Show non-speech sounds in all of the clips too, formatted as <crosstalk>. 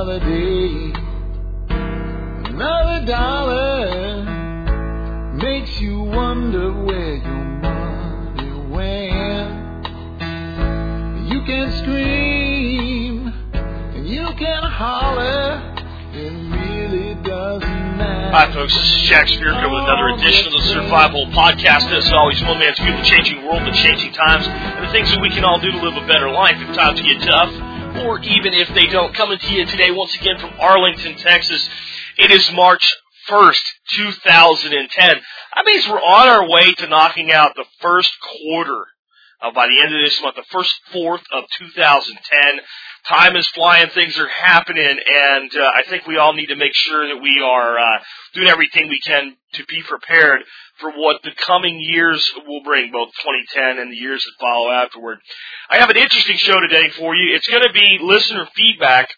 another day, another dollar makes you wonder where your money went. You can scream and you can holler. Hi, folks. This is Jack Spirko with another edition of the Survival Podcast. As always, one man's view of the changing world, the changing times, and the things that we can all do to live a better life if times get tough, or even if they don't. Coming to you today, once again, from Arlington, Texas. It is March 1st, 2010. That means we're on our way to knocking out the first quarter uh, by the end of this month, the first fourth of 2010. Time is flying, things are happening, and uh, I think we all need to make sure that we are uh, doing everything we can to be prepared for what the coming years will bring, both 2010 and the years that follow afterward. I have an interesting show today for you. It's going to be listener feedback,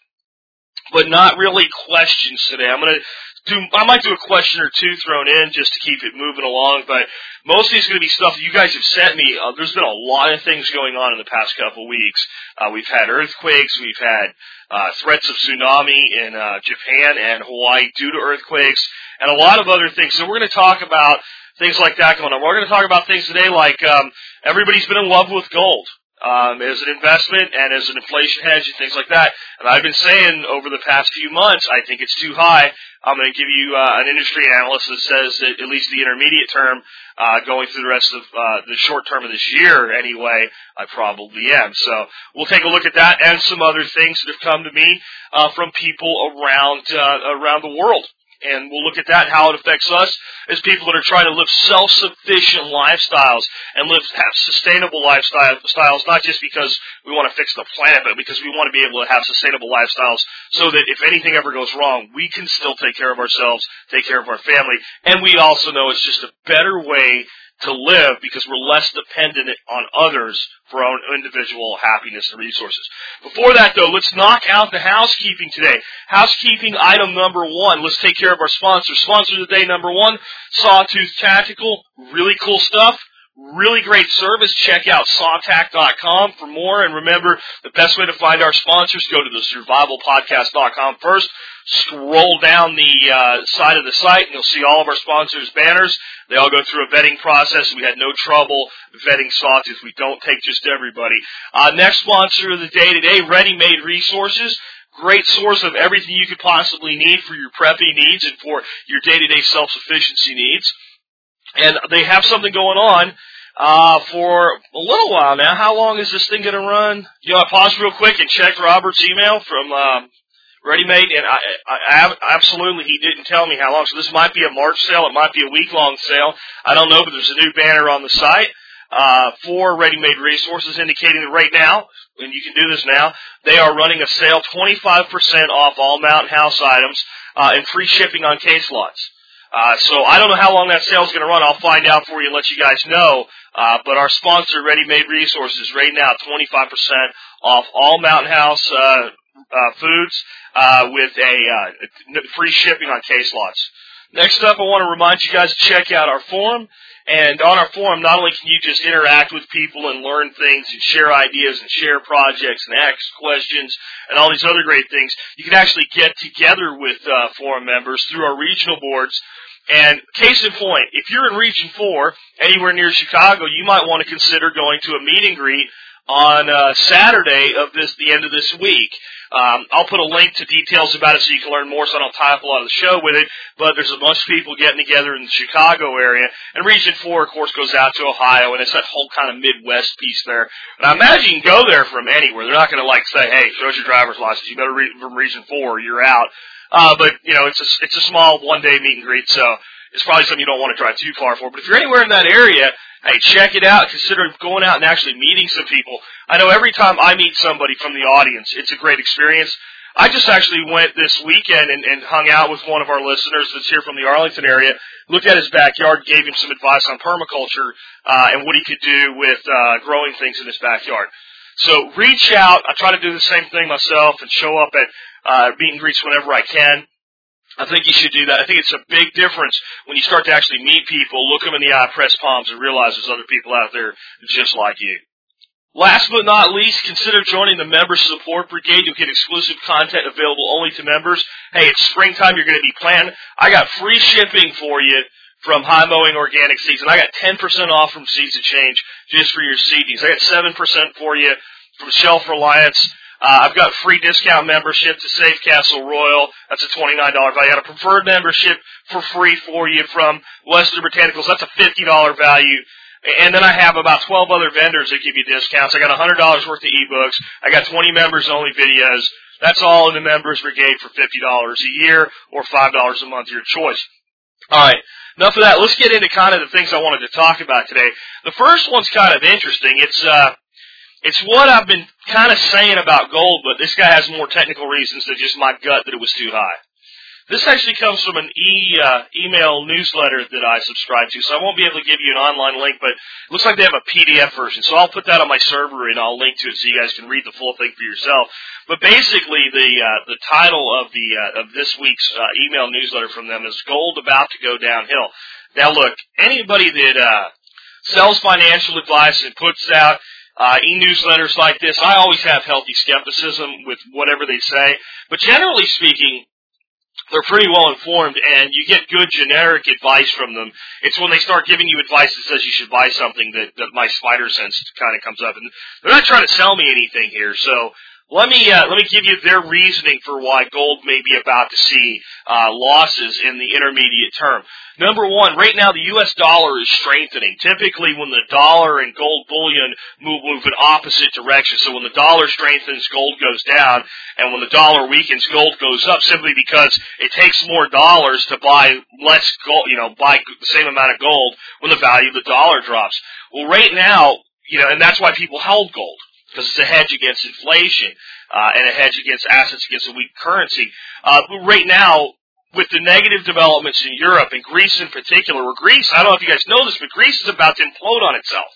but not really questions today. I'm going to do I might do a question or two thrown in just to keep it moving along, but mostly it's going to be stuff that you guys have sent me. Uh, there's been a lot of things going on in the past couple weeks. Uh, we've had earthquakes, we've had uh, threats of tsunami in uh, Japan and Hawaii due to earthquakes, and a lot of other things. So we're going to talk about things like that going on. We're going to talk about things today like um, everybody's been in love with gold um, as an investment and as an inflation hedge and things like that. And I've been saying over the past few months, I think it's too high. I'm going to give you uh, an industry analyst that says that at least the intermediate term, uh, going through the rest of uh, the short term of this year anyway, I probably am. So we'll take a look at that and some other things that have come to me uh, from people around uh, around the world and we'll look at that how it affects us as people that are trying to live self-sufficient lifestyles and live have sustainable lifestyles, not just because we want to fix the planet, but because we want to be able to have sustainable lifestyles so that if anything ever goes wrong, we can still take care of ourselves, take care of our family, and we also know it's just a better way to live because we're less dependent on others for our own individual happiness and resources. Before that though, let's knock out the housekeeping today. Housekeeping item number one. Let's take care of our sponsor. Sponsor today number one, Sawtooth Tactical. Really cool stuff. Really great service. Check out sawtac.com for more. And remember, the best way to find our sponsors, go to the survivalpodcast.com first. Scroll down the uh, side of the site and you'll see all of our sponsors' banners. They all go through a vetting process. We had no trouble vetting Sawtooth. We don't take just everybody. Uh, next sponsor of the day today, Ready Made Resources great source of everything you could possibly need for your prepping needs and for your day-to-day self-sufficiency needs. And they have something going on uh, for a little while now. How long is this thing going to run? You know, I paused real quick and checked Robert's email from um, Ready Made, and I, I, I absolutely he didn't tell me how long. So this might be a March sale. It might be a week long sale. I don't know, but there's a new banner on the site uh, for Ready Made Resources indicating that right now, and you can do this now, they are running a sale 25% off all Mountain House items uh, and free shipping on case lots. Uh, so I don't know how long that sale is going to run. I'll find out for you and let you guys know. Uh, but our sponsor, Ready Made Resources, right now, 25% off all Mountain House uh, uh, foods uh, with a uh, free shipping on case lots. Next up, I want to remind you guys to check out our forum. And on our forum, not only can you just interact with people and learn things and share ideas and share projects and ask questions and all these other great things, you can actually get together with uh, forum members through our regional boards and case in point, if you're in Region 4, anywhere near Chicago, you might want to consider going to a meet and greet on uh, Saturday of this, the end of this week. Um, I'll put a link to details about it so you can learn more so I don't tie up a lot of the show with it, but there's a bunch of people getting together in the Chicago area, and Region 4, of course, goes out to Ohio, and it's that whole kind of Midwest piece there. And I imagine you can go there from anywhere. They're not going to like say, hey, show us your driver's license. You better read from Region 4, you're out. Uh, but you know, it's a it's a small one day meet and greet, so it's probably something you don't want to drive too far for. But if you're anywhere in that area, hey, check it out. Consider going out and actually meeting some people. I know every time I meet somebody from the audience, it's a great experience. I just actually went this weekend and, and hung out with one of our listeners that's here from the Arlington area. Looked at his backyard, gave him some advice on permaculture uh, and what he could do with uh, growing things in his backyard. So reach out. I try to do the same thing myself and show up at uh, meet and greets whenever I can. I think you should do that. I think it's a big difference when you start to actually meet people, look them in the eye, press palms, and realize there's other people out there just like you. Last but not least, consider joining the Member Support Brigade. You'll get exclusive content available only to members. Hey, it's springtime. You're going to be planning. I got free shipping for you from High Mowing Organic Seeds, and I got 10% off from Seeds of Change just for your seedings. I got 7% for you from Shelf Reliance. Uh, I've got free discount membership to Safecastle Royal. That's a $29 value. I got a preferred membership for free for you from Western Botanicals. That's a $50 value. And then I have about 12 other vendors that give you discounts. I got $100 worth of ebooks. I got 20 members only videos. That's all in the members brigade for $50 a year or $5 a month, your choice. Alright, enough of that. Let's get into kind of the things I wanted to talk about today. The first one's kind of interesting. It's, uh, it's what I've been kind of saying about gold, but this guy has more technical reasons than just my gut that it was too high. This actually comes from an e uh, email newsletter that I subscribe to, so I won't be able to give you an online link, but it looks like they have a PDF version. So I'll put that on my server and I'll link to it so you guys can read the full thing for yourself. But basically, the uh, the title of the uh, of this week's uh, email newsletter from them is "Gold About to Go Downhill." Now, look, anybody that uh, sells financial advice and puts out uh, e-newsletters like this, I always have healthy skepticism with whatever they say. But generally speaking, they're pretty well informed and you get good generic advice from them. It's when they start giving you advice that says you should buy something that, that my spider sense kind of comes up. And they're not trying to sell me anything here. So let me uh, let me give you their reasoning for why gold may be about to see uh, losses in the intermediate term. Number one, right now the U.S. dollar is strengthening. Typically, when the dollar and gold bullion move move in opposite directions, so when the dollar strengthens, gold goes down, and when the dollar weakens, gold goes up. Simply because it takes more dollars to buy less gold, you know, buy the same amount of gold when the value of the dollar drops. Well, right now, you know, and that's why people held gold because it's a hedge against inflation uh, and a hedge against assets against a weak currency. Uh, right now, with the negative developments in Europe and Greece in particular, where Greece, I don't know if you guys know this, but Greece is about to implode on itself.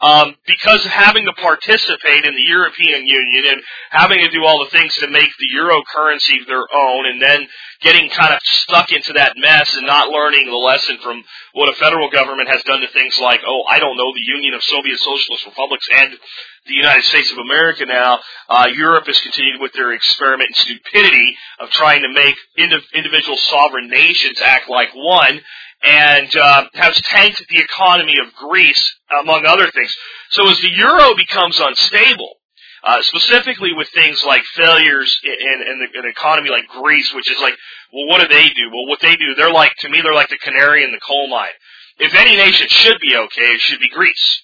Um, because having to participate in the European Union and having to do all the things to make the euro currency their own and then getting kind of stuck into that mess and not learning the lesson from what a federal government has done to things like, oh, I don't know, the Union of Soviet Socialist Republics and the United States of America now. Uh, Europe has continued with their experiment and stupidity of trying to make individual sovereign nations act like one and uh, has tanked the economy of Greece, among other things. So as the euro becomes unstable, uh, specifically with things like failures in, in, in an economy like Greece, which is like, well, what do they do? Well, what they do, they're like, to me, they're like the canary in the coal mine. If any nation should be okay, it should be Greece.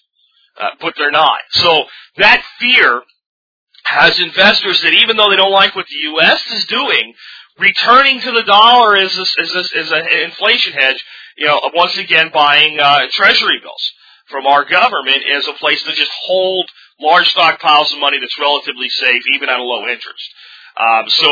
Uh, but they're not. So that fear has investors that even though they don't like what the U.S. is doing, returning to the dollar is is a, is an inflation hedge you know, once again buying uh, treasury bills from our government is a place to just hold large stockpiles of money that's relatively safe, even at a low interest. Um, so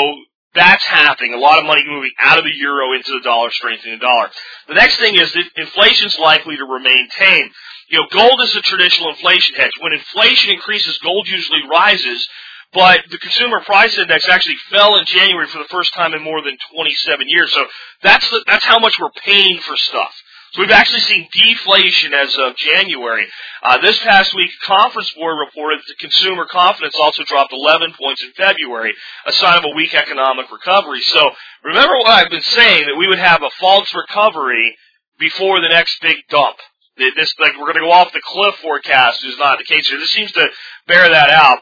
that's happening. A lot of money moving out of the euro into the dollar, strengthening the dollar. The next thing is that inflation's likely to remain tame. You know, gold is a traditional inflation hedge. When inflation increases, gold usually rises but the consumer price index actually fell in January for the first time in more than 27 years. So that's the, that's how much we're paying for stuff. So we've actually seen deflation as of January. Uh, this past week, Conference Board reported that consumer confidence also dropped 11 points in February, a sign of a weak economic recovery. So remember what I've been saying that we would have a false recovery before the next big dump. This like we're going to go off the cliff forecast is not the case here. This seems to bear that out.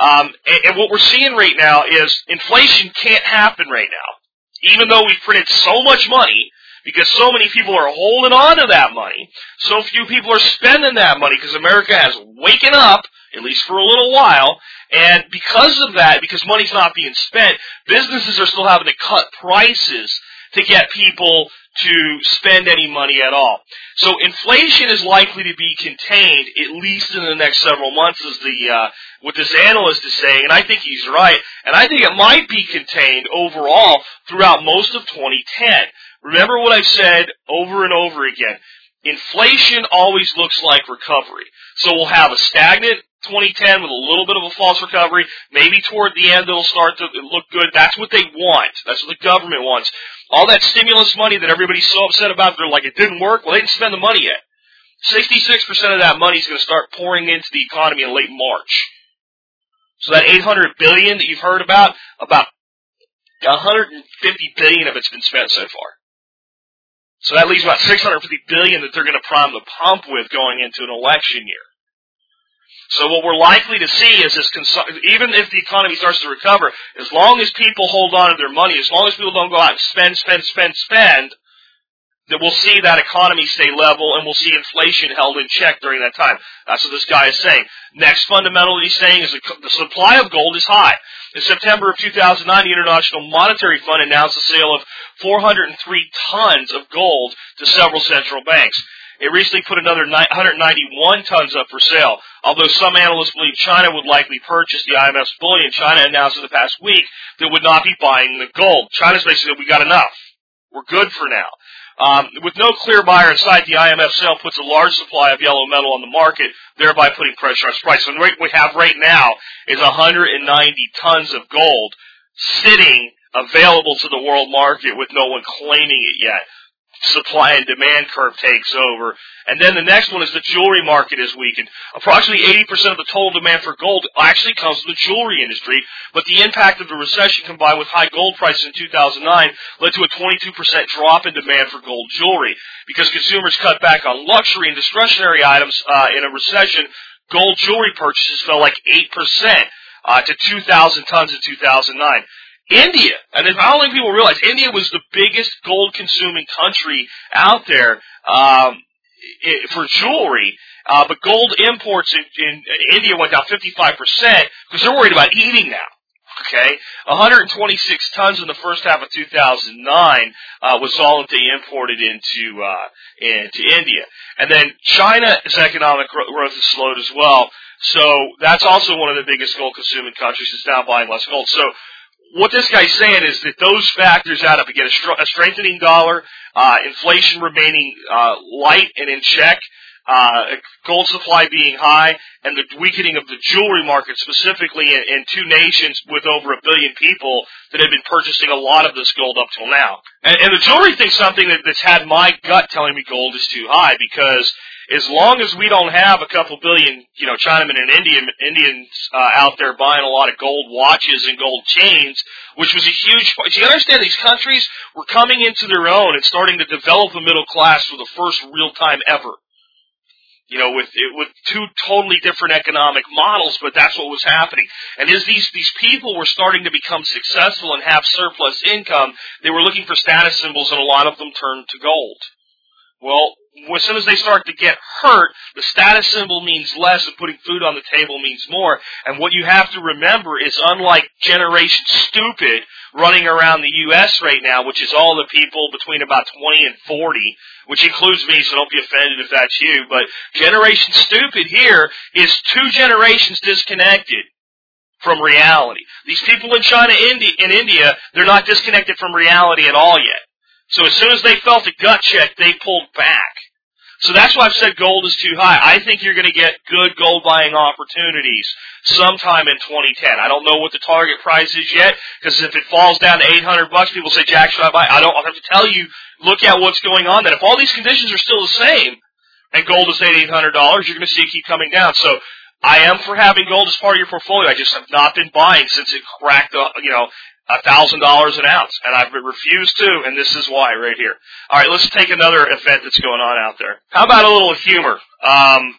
Um, and, and what we're seeing right now is inflation can't happen right now. Even though we've printed so much money, because so many people are holding on to that money, so few people are spending that money because America has waken up, at least for a little while, and because of that, because money's not being spent, businesses are still having to cut prices to get people to spend any money at all. So inflation is likely to be contained at least in the next several months, as the uh, what this analyst is saying, and I think he's right. And I think it might be contained overall throughout most of 2010. Remember what I've said over and over again. Inflation always looks like recovery. So we'll have a stagnant 2010 with a little bit of a false recovery. Maybe toward the end it'll start to look good. That's what they want. That's what the government wants. All that stimulus money that everybody's so upset about, they're like, it didn't work. Well, they didn't spend the money yet. 66% of that money is going to start pouring into the economy in late March. So that 800 billion that you've heard about, about 150 billion of it's been spent so far. So that leaves about 650 billion that they're going to prime the pump with going into an election year. So what we're likely to see is this, even if the economy starts to recover, as long as people hold on to their money, as long as people don't go out and spend, spend, spend, spend, that we'll see that economy stay level and we'll see inflation held in check during that time. That's what this guy is saying. Next fundamental that he's saying is the supply of gold is high. In September of 2009, the International Monetary Fund announced the sale of 403 tons of gold to several central banks. It recently put another 191 tons up for sale. Although some analysts believe China would likely purchase the IMF's bullion, China announced in the past week that it would not be buying the gold. China's basically said, we got enough. We're good for now. Um, with no clear buyer in sight, the IMF sale puts a large supply of yellow metal on the market, thereby putting pressure on its price. The rate we have right now is 190 tons of gold sitting available to the world market with no one claiming it yet supply and demand curve takes over. And then the next one is the jewelry market is weakened. Approximately 80% of the total demand for gold actually comes from the jewelry industry, but the impact of the recession combined with high gold prices in 2009 led to a 22% drop in demand for gold jewelry. Because consumers cut back on luxury and discretionary items uh, in a recession, gold jewelry purchases fell like 8% uh, to 2,000 tons in 2009. India, and I don't think people realize, India was the biggest gold consuming country out there um, for jewelry. Uh, but gold imports in, in India went down 55% because they're worried about eating now. Okay, 126 tons in the first half of 2009 uh, was all that they imported into uh, into India, and then China's economic growth has slowed as well. So that's also one of the biggest gold consuming countries. It's now buying less gold. So what this guy's saying is that those factors add up. Again, a, str- a strengthening dollar, uh, inflation remaining uh, light and in check, uh, gold supply being high, and the weakening of the jewelry market, specifically in, in two nations with over a billion people that have been purchasing a lot of this gold up till now. And, and the jewelry thing's something that, that's had my gut telling me gold is too high because as long as we don't have a couple billion, you know, Chinamen and Indian Indians uh, out there buying a lot of gold watches and gold chains, which was a huge. Do You understand these countries were coming into their own and starting to develop a middle class for the first real time ever. You know, with with two totally different economic models, but that's what was happening. And as these these people were starting to become successful and have surplus income, they were looking for status symbols, and a lot of them turned to gold. Well, as soon as they start to get hurt, the status symbol means less and putting food on the table means more. And what you have to remember is unlike Generation Stupid running around the U.S. right now, which is all the people between about 20 and 40, which includes me, so don't be offended if that's you, but Generation Stupid here is two generations disconnected from reality. These people in China, India, in India, they're not disconnected from reality at all yet. So as soon as they felt a gut check, they pulled back. So that's why I've said gold is too high. I think you're going to get good gold buying opportunities sometime in 2010. I don't know what the target price is yet, because if it falls down to 800 bucks, people say, Jack, should I buy? I don't I'll have to tell you, look at what's going on. That if all these conditions are still the same, and gold is at $800, you're going to see it keep coming down. So I am for having gold as part of your portfolio. I just have not been buying since it cracked, up, you know, thousand dollars an ounce, and I've refused to, and this is why right here. All right, let's take another event that's going on out there. How about a little humor? Um,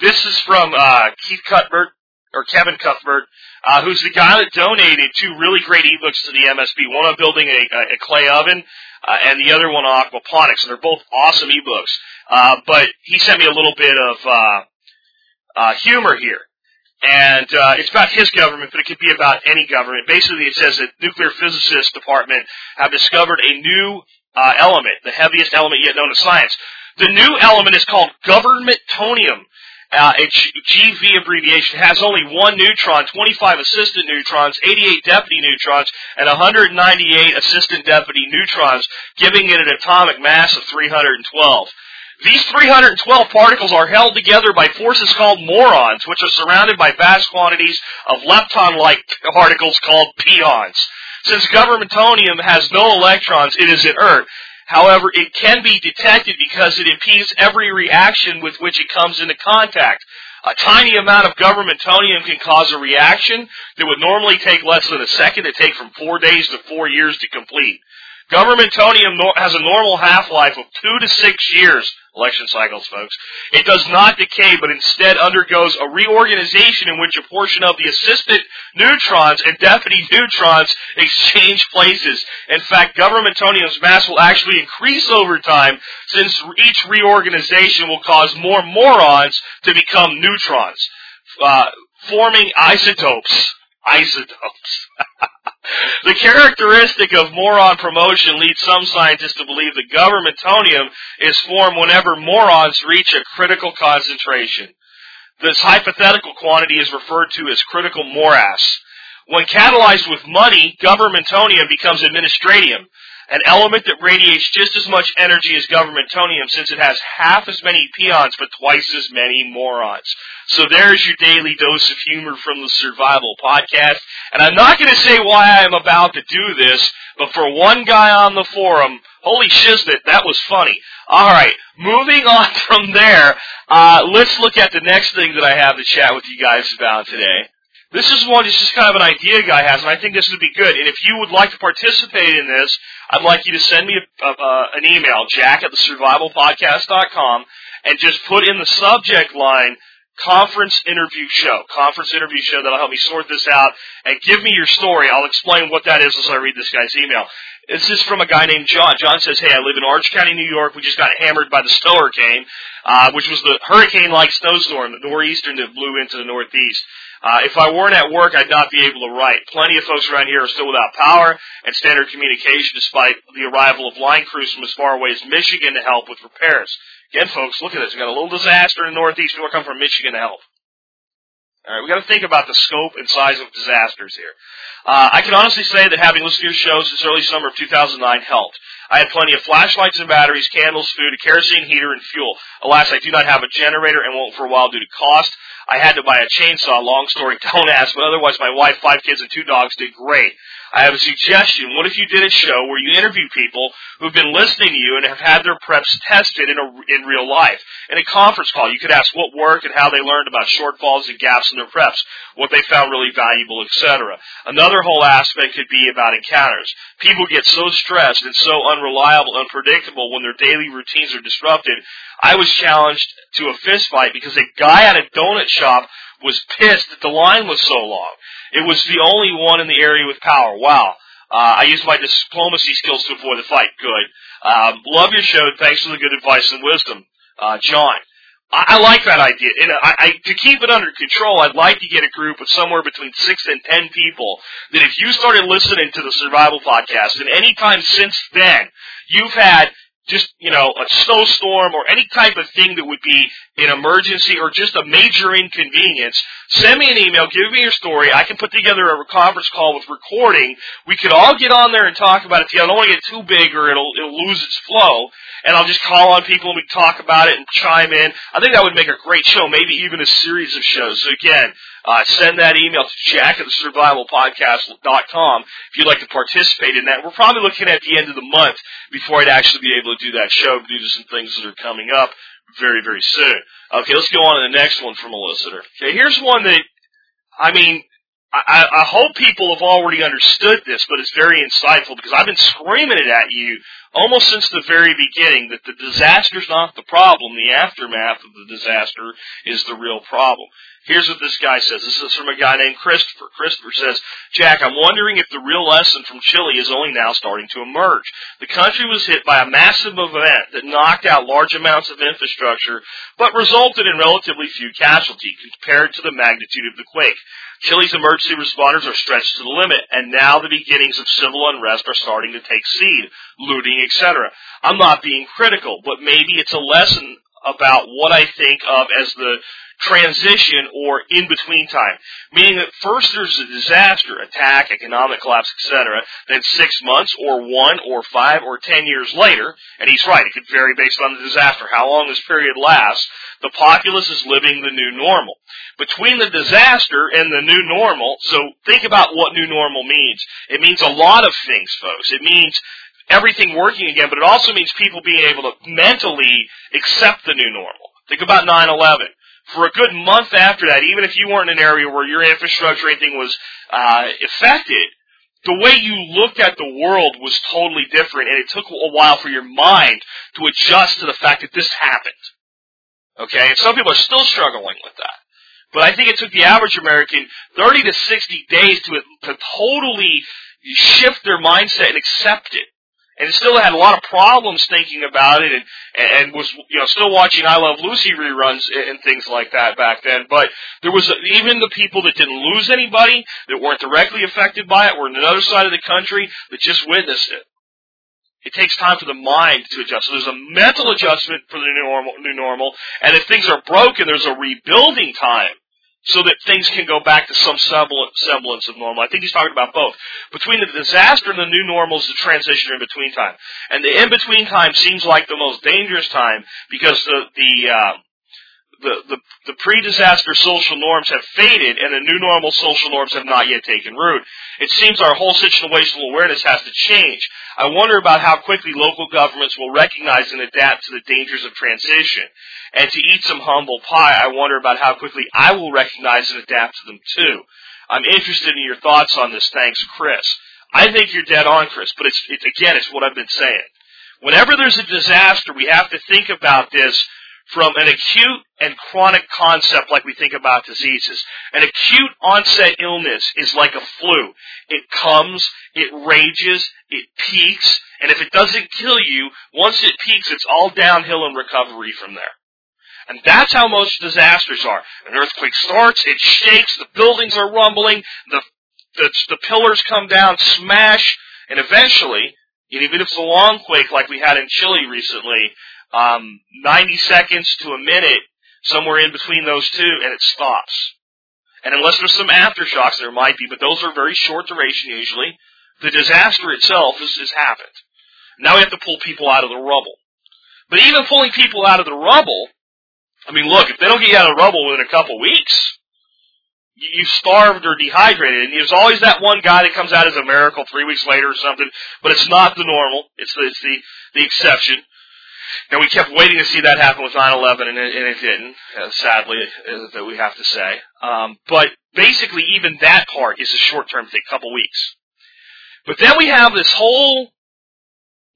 this is from uh, Keith Cuthbert or Kevin Cuthbert, uh, who's the guy that donated two really great ebooks to the MSB. One on building a, a clay oven, uh, and the other one on aquaponics. And they're both awesome ebooks. Uh, but he sent me a little bit of uh, uh, humor here and uh, it's about his government, but it could be about any government. Basically, it says that nuclear physicists department have discovered a new uh, element, the heaviest element yet known to science. The new element is called governmentonium. Uh, it's GV abbreviation. It has only one neutron, 25 assistant neutrons, 88 deputy neutrons, and 198 assistant deputy neutrons, giving it an atomic mass of 312. These 312 particles are held together by forces called morons, which are surrounded by vast quantities of lepton-like particles called pions. Since governmentonium has no electrons, it is inert. However, it can be detected because it impedes every reaction with which it comes into contact. A tiny amount of governmentonium can cause a reaction that would normally take less than a second to take from four days to four years to complete. Governmentonium has a normal half-life of two to six years, election cycles, folks. It does not decay, but instead undergoes a reorganization in which a portion of the assistant neutrons and deputy neutrons exchange places. In fact, governmentonium's mass will actually increase over time since each reorganization will cause more morons to become neutrons, uh, forming isotopes. Isotopes. <laughs> the characteristic of moron promotion leads some scientists to believe that governmentonium is formed whenever morons reach a critical concentration. This hypothetical quantity is referred to as critical morass. When catalyzed with money, governmentonium becomes administratium, an element that radiates just as much energy as governmentonium since it has half as many peons but twice as many morons. So there's your daily dose of humor from the Survival Podcast. And I'm not going to say why I'm about to do this, but for one guy on the forum, holy shiznit, that was funny. Alright, moving on <laughs> from there, uh, let's look at the next thing that I have to chat with you guys about today. This is one, it's just kind of an idea guy has, and I think this would be good. And if you would like to participate in this, I'd like you to send me a, a, an email, jack at the survivalpodcast.com, and just put in the subject line, conference interview show. Conference interview show that'll help me sort this out and give me your story. I'll explain what that is as I read this guy's email. This is from a guy named John. John says, "Hey, I live in Orange County, New York. We just got hammered by the snow hurricane, uh, which was the hurricane-like snowstorm, the nor'easter that blew into the northeast. Uh, if I weren't at work, I'd not be able to write. Plenty of folks around here are still without power and standard communication despite the arrival of line crews from as far away as Michigan to help with repairs. Again, folks, look at this. We've got a little disaster in the Northeast. We're come from Michigan to help. All right, we got to think about the scope and size of disasters here. Uh, I can honestly say that having listened to your shows since early summer of 2009 helped. I had plenty of flashlights and batteries, candles, food, a kerosene heater, and fuel. Alas, I do not have a generator and won't for a while due to cost. I had to buy a chainsaw. Long story, <laughs> don't ask. But otherwise, my wife, five kids, and two dogs did great. I have a suggestion. What if you did a show where you interview people who've been listening to you and have had their preps tested in a, in real life? In a conference call, you could ask what worked and how they learned about shortfalls and gaps in their preps, what they found really valuable, etc. Another whole aspect could be about encounters. People get so stressed and so unreliable, unpredictable when their daily routines are disrupted. I was challenged to a fist fight because a guy at a donut shop was pissed that the line was so long. It was the only one in the area with power. Wow. Uh, I used my diplomacy skills to avoid the fight. Good. Um, love your show. Thanks for the good advice and wisdom, uh, John. I, I like that idea. And I, I, to keep it under control, I'd like to get a group of somewhere between six and ten people that if you started listening to the Survival Podcast and any time since then, you've had just, you know, a snowstorm or any type of thing that would be an emergency or just a major inconvenience, send me an email, give me your story. I can put together a conference call with recording. We could all get on there and talk about it together. I don't want to get too big or it'll, it'll lose its flow. And I'll just call on people and we talk about it and chime in. I think that would make a great show, maybe even a series of shows. So again, uh, send that email to jack at the survivalpodcast.com if you'd like to participate in that. We're probably looking at the end of the month before I'd actually be able to do that show due to some things that are coming up very, very soon. Okay, let's go on to the next one from a listener. Okay, here's one that, I mean, I, I hope people have already understood this, but it's very insightful because I've been screaming it at you almost since the very beginning that the disaster's not the problem, the aftermath of the disaster is the real problem. Here's what this guy says. This is from a guy named Christopher. Christopher says, Jack, I'm wondering if the real lesson from Chile is only now starting to emerge. The country was hit by a massive event that knocked out large amounts of infrastructure, but resulted in relatively few casualties compared to the magnitude of the quake. Chile's emergency responders are stretched to the limit, and now the beginnings of civil unrest are starting to take seed, looting, etc. I'm not being critical, but maybe it's a lesson about what I think of as the transition or in between time. Meaning that first there's a disaster, attack, economic collapse, etc. Then six months or one or five or ten years later, and he's right, it could vary based on the disaster, how long this period lasts, the populace is living the new normal. Between the disaster and the new normal, so think about what new normal means. It means a lot of things, folks. It means everything working again, but it also means people being able to mentally accept the new normal. Think about 9/11. For a good month after that, even if you weren't in an area where your infrastructure or anything was uh, affected, the way you looked at the world was totally different, and it took a while for your mind to adjust to the fact that this happened. Okay, and some people are still struggling with that. But I think it took the average American 30 to 60 days to, to totally shift their mindset and accept it and still had a lot of problems thinking about it and and was you know still watching I Love Lucy reruns and things like that back then. But there was even the people that didn't lose anybody that weren't directly affected by it were on the other side of the country that just witnessed it. It takes time for the mind to adjust. So there's a mental adjustment for the new normal, new normal, and if things are broken, there's a rebuilding time so that things can go back to some semblance of normal. I think he's talking about both. Between the disaster and the new normal is the transition in between time. And the in between time seems like the most dangerous time because the, the, uh, the, the, the pre-disaster social norms have faded and the new normal social norms have not yet taken root. It seems our whole situational awareness has to change. I wonder about how quickly local governments will recognize and adapt to the dangers of transition. And to eat some humble pie, I wonder about how quickly I will recognize and adapt to them too. I'm interested in your thoughts on this. Thanks, Chris. I think you're dead on, Chris, but it's, it's again, it's what I've been saying. Whenever there's a disaster, we have to think about this from an acute and chronic concept like we think about diseases. An acute onset illness is like a flu. It comes, it rages, it peaks, and if it doesn't kill you, once it peaks, it's all downhill in recovery from there. And that's how most disasters are. An earthquake starts, it shakes, the buildings are rumbling, the, the, the pillars come down, smash, and eventually, even if it's a long quake like we had in Chile recently, um, 90 seconds to a minute, somewhere in between those two, and it stops. And unless there's some aftershocks, there might be, but those are very short duration usually. The disaster itself has, has happened. Now we have to pull people out of the rubble. But even pulling people out of the rubble, I mean, look, if they don't get you out of the rubble within a couple weeks, you starved or dehydrated. And there's always that one guy that comes out as a miracle three weeks later or something, but it's not the normal. It's the, it's the, the exception. Now we kept waiting to see that happen with 9/11, and it, and it didn't. Uh, sadly, that we have to say. Um, but basically, even that part is a short-term thing, a couple weeks. But then we have this whole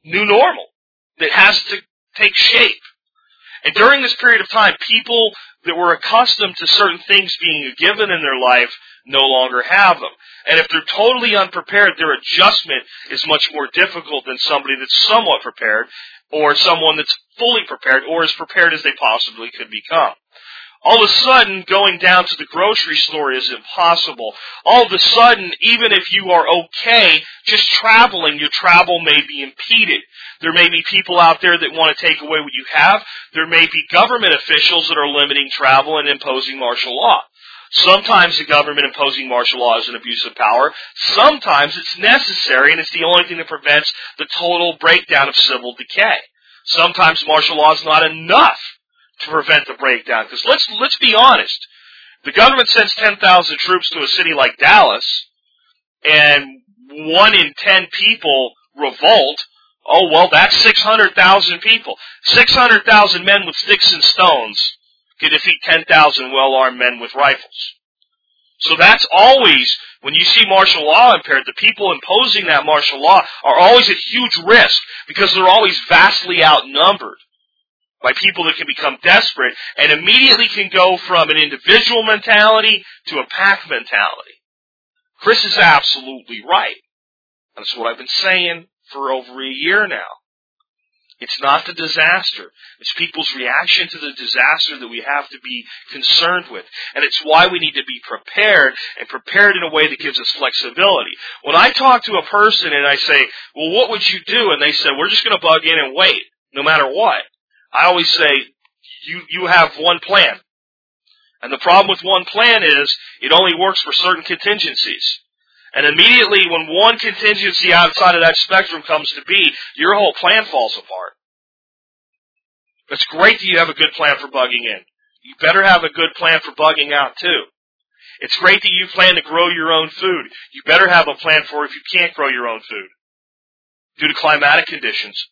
new normal that has to take shape. And during this period of time, people that were accustomed to certain things being a given in their life no longer have them. And if they're totally unprepared, their adjustment is much more difficult than somebody that's somewhat prepared or someone that's fully prepared or as prepared as they possibly could become. All of a sudden, going down to the grocery store is impossible. All of a sudden, even if you are okay, just traveling, your travel may be impeded. There may be people out there that want to take away what you have. There may be government officials that are limiting travel and imposing martial law. Sometimes the government imposing martial law is an abuse of power. Sometimes it's necessary and it's the only thing that prevents the total breakdown of civil decay. Sometimes martial law is not enough to prevent the breakdown. Because let's, let's be honest. The government sends 10,000 troops to a city like Dallas and one in 10 people revolt. Oh, well, that's 600,000 people. 600,000 men with sticks and stones to defeat 10,000 well-armed men with rifles. So that's always, when you see martial law impaired, the people imposing that martial law are always at huge risk because they're always vastly outnumbered by people that can become desperate and immediately can go from an individual mentality to a pack mentality. Chris is absolutely right. That's what I've been saying for over a year now. It's not the disaster. It's people's reaction to the disaster that we have to be concerned with. And it's why we need to be prepared and prepared in a way that gives us flexibility. When I talk to a person and I say, well, what would you do? And they said, we're just going to bug in and wait, no matter what. I always say, you, you have one plan. And the problem with one plan is it only works for certain contingencies. And immediately when one contingency outside of that spectrum comes to be, your whole plan falls apart. It's great that you have a good plan for bugging in. You better have a good plan for bugging out too. It's great that you plan to grow your own food. You better have a plan for if you can't grow your own food. due to climatic conditions,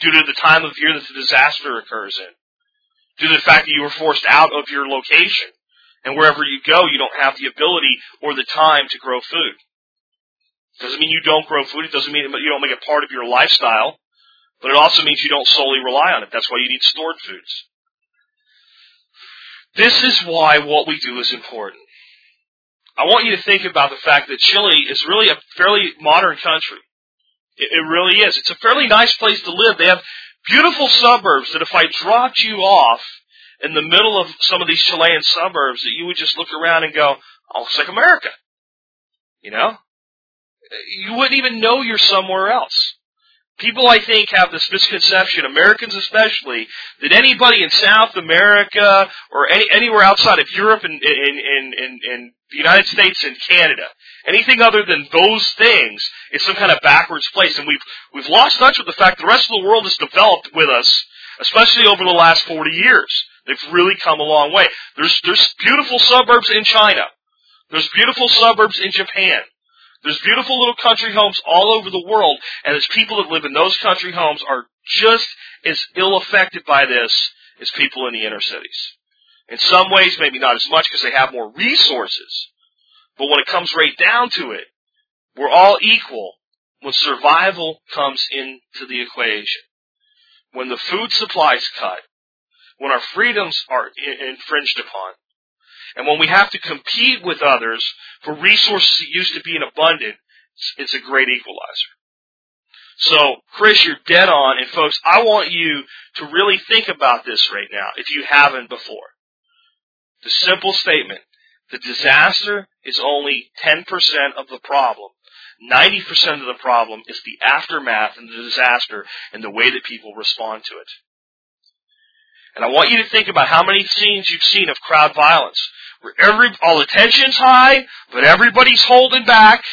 due to the time of year that the disaster occurs in, due to the fact that you were forced out of your location. And wherever you go, you don't have the ability or the time to grow food. Doesn't mean you don't grow food. It doesn't mean you don't make it part of your lifestyle. But it also means you don't solely rely on it. That's why you need stored foods. This is why what we do is important. I want you to think about the fact that Chile is really a fairly modern country. It, it really is. It's a fairly nice place to live. They have beautiful suburbs that if I dropped you off in the middle of some of these Chilean suburbs, that you would just look around and go, oh, looks like America. You know? You wouldn't even know you're somewhere else. People, I think, have this misconception, Americans especially, that anybody in South America or any, anywhere outside of Europe and, in, in, in, in the United States and Canada, anything other than those things is some kind of backwards place. And we've, we've lost touch with the fact the rest of the world has developed with us, especially over the last 40 years. They've really come a long way. There's, there's beautiful suburbs in China. There's beautiful suburbs in Japan. There's beautiful little country homes all over the world, and there's people that live in those country homes are just as ill affected by this as people in the inner cities. In some ways, maybe not as much because they have more resources. But when it comes right down to it, we're all equal when survival comes into the equation. When the food supply is cut, when our freedoms are infringed upon, and when we have to compete with others for resources that used to be in abundance, it's a great equalizer. So, Chris, you're dead on, and folks, I want you to really think about this right now, if you haven't before. The simple statement, the disaster is only 10% of the problem. 90% of the problem is the aftermath and the disaster and the way that people respond to it. And I want you to think about how many scenes you've seen of crowd violence where every all the tension's high, but everybody's holding back,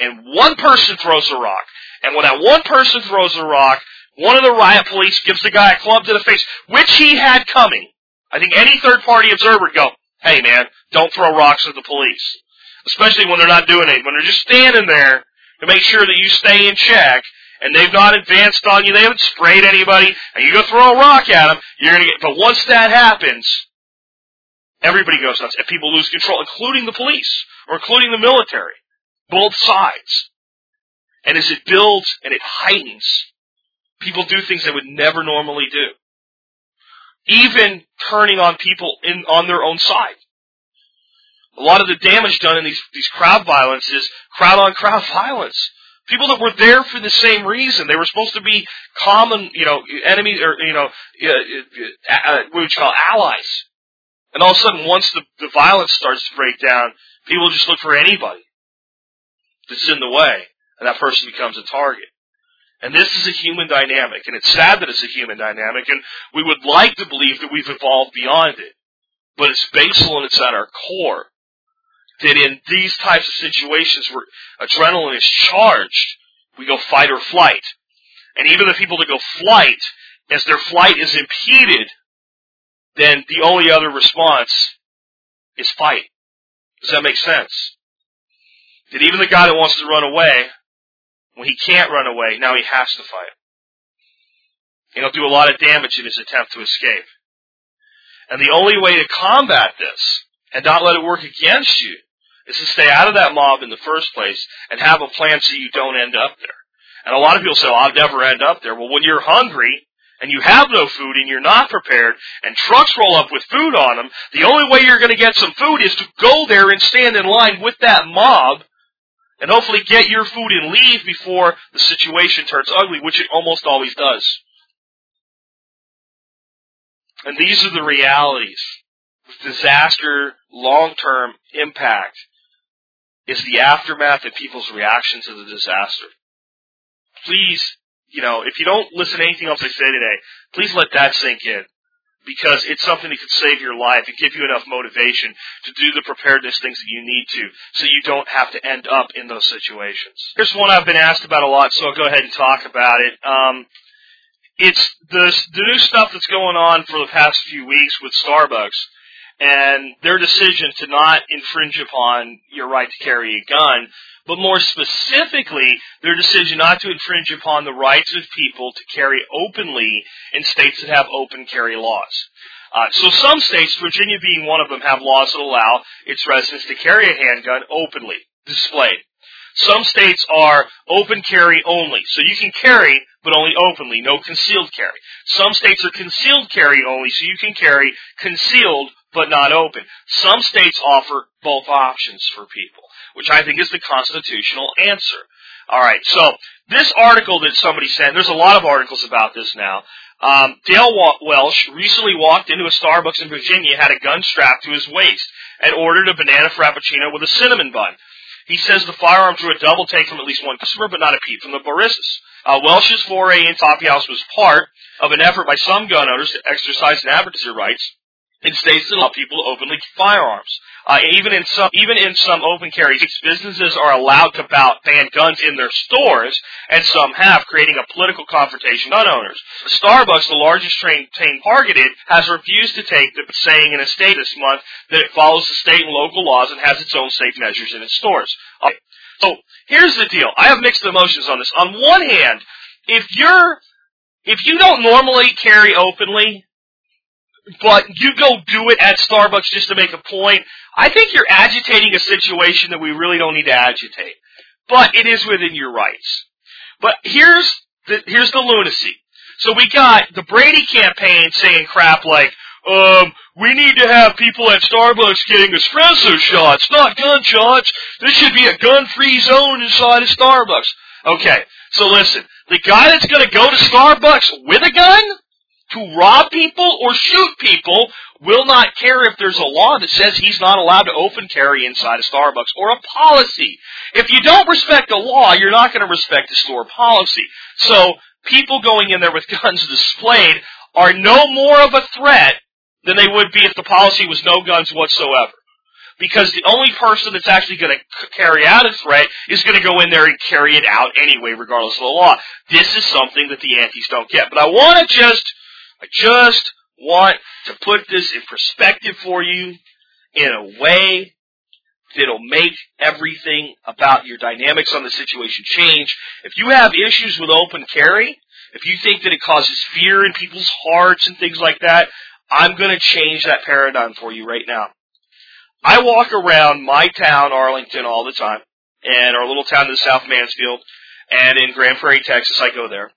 and one person throws a rock. And when that one person throws a rock, one of the riot police gives the guy a club to the face, which he had coming. I think any third party observer would go, hey man, don't throw rocks at the police. Especially when they're not doing it. When they're just standing there to make sure that you stay in check, and they've not advanced on you, they haven't sprayed anybody, and you go throw a rock at them, you're gonna get, but once that happens, Everybody goes nuts, and people lose control, including the police or including the military. Both sides. And as it builds and it heightens, people do things they would never normally do. Even turning on people in on their own side. A lot of the damage done in these these crowd violence is crowd on crowd <laughs> violence. People that were there for the same reason. They were supposed to be common, you know, enemies or you know, uh, uh, uh, what would you call allies. And all of a sudden, once the, the violence starts to break down, people just look for anybody that's in the way, and that person becomes a target. And this is a human dynamic, and it's sad that it's a human dynamic, and we would like to believe that we've evolved beyond it. But it's basal and it's at our core that in these types of situations where adrenaline is charged, we go fight or flight. And even the people that go flight, as their flight is impeded then the only other response is fight. Does that make sense? That even the guy that wants to run away, when he can't run away, now he has to fight. And he'll do a lot of damage in his attempt to escape. And the only way to combat this and not let it work against you is to stay out of that mob in the first place and have a plan so you don't end up there. And a lot of people say, well, I'll never end up there. Well, when you're hungry, and you have no food and you're not prepared and trucks roll up with food on them, the only way you're going to get some food is to go there and stand in line with that mob and hopefully get your food and leave before the situation turns ugly, which it almost always does. And these are the realities. Disaster, long-term impact is the aftermath of people's reaction to the disaster. Please you know, if you don't listen to anything else I say today, please let that sink in. Because it's something that could save your life and give you enough motivation to do the preparedness things that you need to so you don't have to end up in those situations. Here's one I've been asked about a lot, so I'll go ahead and talk about it. Um, it's the, the new stuff that's going on for the past few weeks with Starbucks and their decision to not infringe upon your right to carry a gun, but more specifically, their decision not to infringe upon the rights of people to carry openly in states that have open carry laws. Uh, so some states, Virginia being one of them, have laws that allow its residents to carry a handgun openly, displayed. Some states are open carry only, so you can carry, but only openly, no concealed carry. Some states are concealed carry only, so you can carry concealed, but not open. Some states offer both options for people, which I think is the constitutional answer. Alright, so this article that somebody sent, there's a lot of articles about this now. Um, Dale Welsh recently walked into a Starbucks in Virginia, had a gun strapped to his waist, and ordered a banana frappuccino with a cinnamon bun. He says the firearm drew a double take from at least one customer, but not a peep from the baristas. Uh, Welsh's foray in Coffee House was part of an effort by some gun owners to exercise an advertiser rights in states that allow people to openly firearms. Uh, even in some, even in some open carry states, businesses are allowed to ban guns in their stores, and some have, creating a political confrontation on owners. Starbucks, the largest chain targeted, has refused to take the saying in a state this month that it follows the state and local laws and has its own safe measures in its stores. Uh, so here's the deal. I have mixed emotions on this. On one hand, if you're if you don't normally carry openly, but you go do it at Starbucks just to make a point, I think you're agitating a situation that we really don't need to agitate. But it is within your rights. But here's the, here's the lunacy. So we got the Brady campaign saying crap like, um, we need to have people at Starbucks getting espresso shots, not gun shots. This should be a gun-free zone inside of Starbucks. Okay, so listen, the guy that's gonna go to Starbucks with a gun, to rob people or shoot people will not care if there's a law that says he's not allowed to open carry inside a Starbucks or a policy. If you don't respect the law, you're not going to respect the store policy. So people going in there with <laughs> guns displayed are no more of a threat than they would be if the policy was no guns whatsoever. Because the only person that's actually going to carry out a threat is going to go in there and carry it out anyway, regardless of the law. This is something that the antis don't get. But I want to just I just want to put this in perspective for you in a way that'll make everything about your dynamics on the situation change. If you have issues with open carry, if you think that it causes fear in people's hearts and things like that, I'm going to change that paradigm for you right now. I walk around my town, Arlington, all the time, and our little town to the south, Mansfield, and in Grand Prairie, Texas, I go there.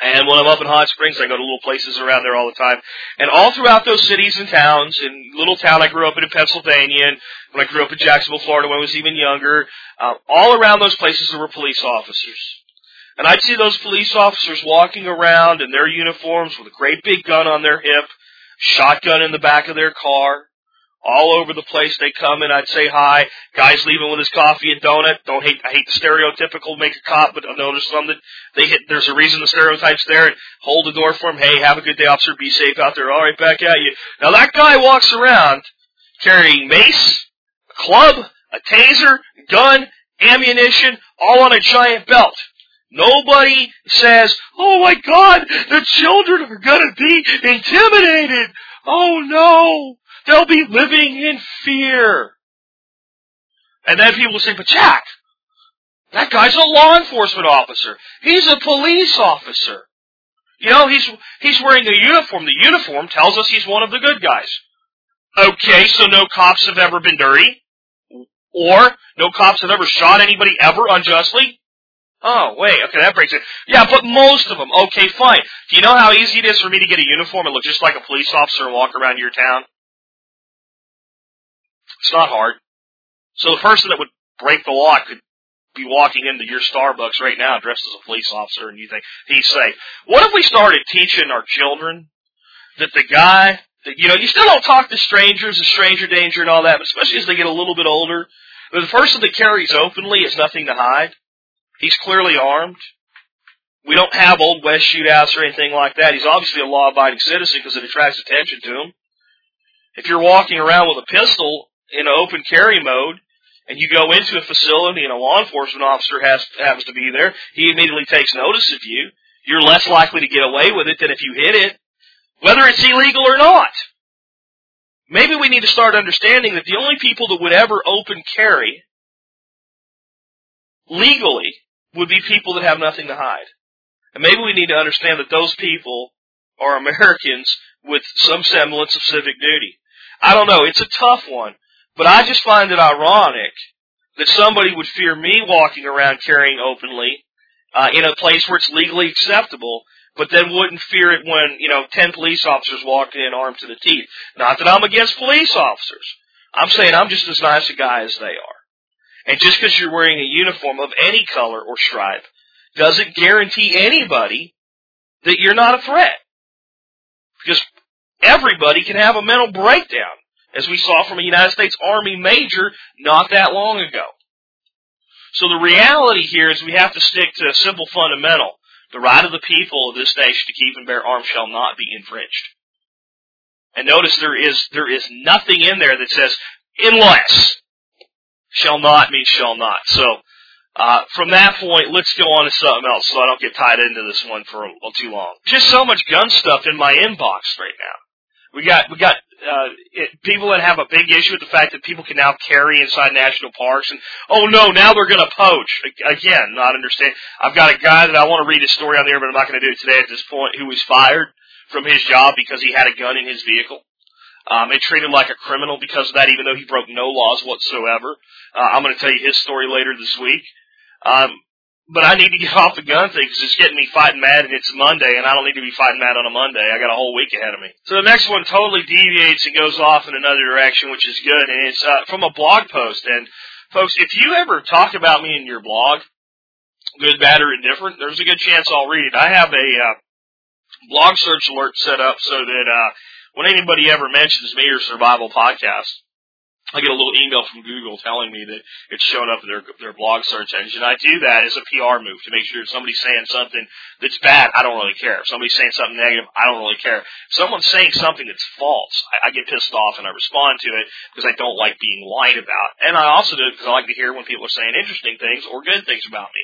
And when I'm up in Hot Springs, I go to little places around there all the time. And all throughout those cities and towns, in little town I grew up in in Pennsylvania, and when I grew up in Jacksonville, Florida when I was even younger, uh, all around those places there were police officers. And I'd see those police officers walking around in their uniforms with a great big gun on their hip, shotgun in the back of their car, all over the place they come and I'd say hi. Guys leaving with his coffee and donut. Don't hate I hate the stereotypical make a cop, but I notice some that they hit there's a reason the stereotype's there and hold the door for him. Hey, have a good day, officer, be safe out there. All right, back at you. Now that guy walks around carrying mace, a club, a taser, gun, ammunition, all on a giant belt. Nobody says, oh my god, the children are gonna be intimidated. Oh no. They'll be living in fear. And then people will say, but Jack, that guy's a law enforcement officer. He's a police officer. You know, he's, he's wearing a uniform. The uniform tells us he's one of the good guys. Okay, so no cops have ever been dirty? Or no cops have ever shot anybody ever unjustly? Oh, wait, okay, that breaks it. Yeah, but most of them. Okay, fine. Do you know how easy it is for me to get a uniform and look just like a police officer and walk around your town? It's not hard. So the person that would break the law could be walking into your Starbucks right now dressed as a police officer and you think he's safe. What if we started teaching our children that the guy that, you know, you still don't talk to strangers and stranger danger and all that, but especially as they get a little bit older, but the person that carries openly has nothing to hide. He's clearly armed. We don't have old west shootouts or anything like that. He's obviously a law abiding citizen because it attracts attention to him. If you're walking around with a pistol, in open carry mode and you go into a facility and a law enforcement officer has, happens to be there, he immediately takes notice of you. You're less likely to get away with it than if you hit it, whether it's illegal or not. maybe we need to start understanding that the only people that would ever open carry legally would be people that have nothing to hide. And maybe we need to understand that those people are Americans with some semblance of civic duty. I don't know. It's a tough one. But I just find it ironic that somebody would fear me walking around carrying openly uh, in a place where it's legally acceptable, but then wouldn't fear it when, you know, 10 police officers walk in armed to the teeth. Not that I'm against police officers. I'm saying I'm just as nice a guy as they are. And just because you're wearing a uniform of any color or stripe doesn't guarantee anybody that you're not a threat. Because everybody can have a mental breakdown, as we saw from a United States Army major not that long ago. So the reality here is we have to stick to a simple fundamental. The right of the people of this nation to keep and bear arms shall not be infringed. And notice there is, there is nothing in there that says, unless. Shall not means shall not. So, uh, from that point, let's go on to something else so I don't get tied into this one for a, a too long. Just so much gun stuff in my inbox right now. We got we got uh, it, people that have a big issue with the fact that people can now carry inside national parks, and oh no, now they're going to poach again. Not understand. I've got a guy that I want to read his story on there, but I'm not going to do it today at this point. Who was fired from his job because he had a gun in his vehicle, um, and treated like a criminal because of that, even though he broke no laws whatsoever. Uh, I'm going to tell you his story later this week. Um, but I need to get <laughs> off the gun thing because it's getting me fighting mad and it's Monday and I don't need to be fighting mad on a Monday. I got a whole week ahead of me. So the next one totally deviates and goes off in another direction, which is good. And it's uh, from a blog post. And folks, if you ever talk about me in your blog, good, bad, or indifferent, there's a good chance I'll read it. I have a uh, blog search alert set up so that uh, when anybody ever mentions me or Survival Podcast, I get a little email from Google telling me that it's shown up in their their blog search engine. I do that as a PR move to make sure if somebody's saying something that's bad, I don't really care. If somebody's saying something negative, I don't really care. If someone's saying something that's false, I, I get pissed off and I respond to it because I don't like being lied about. And I also do it because I like to hear when people are saying interesting things or good things about me.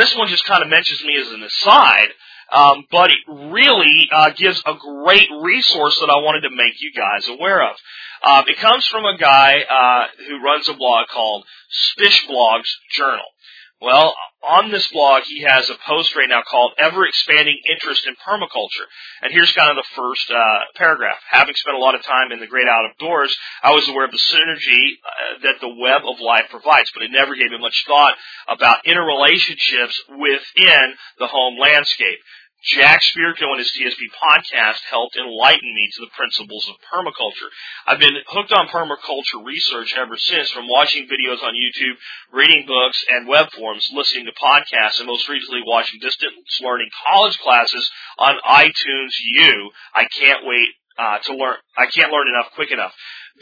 This one just kind of mentions me as an aside um, but it really uh, gives a great resource that I wanted to make you guys aware of. Um, it comes from a guy uh, who runs a blog called Spish Blogs Journal. Well, on this blog, he has a post right now called Ever Expanding Interest in Permaculture. And here's kind of the first uh, paragraph. Having spent a lot of time in the great out of doors, I was aware of the synergy uh, that the web of life provides, but it never gave me much thought about interrelationships within the home landscape. Jack Spirko and his TSP podcast helped enlighten me to the principles of permaculture. I've been hooked on permaculture research ever since, from watching videos on YouTube, reading books and web forums, listening to podcasts, and most recently watching distance learning college classes on iTunes U. I can't wait uh, to learn. I can't learn enough quick enough.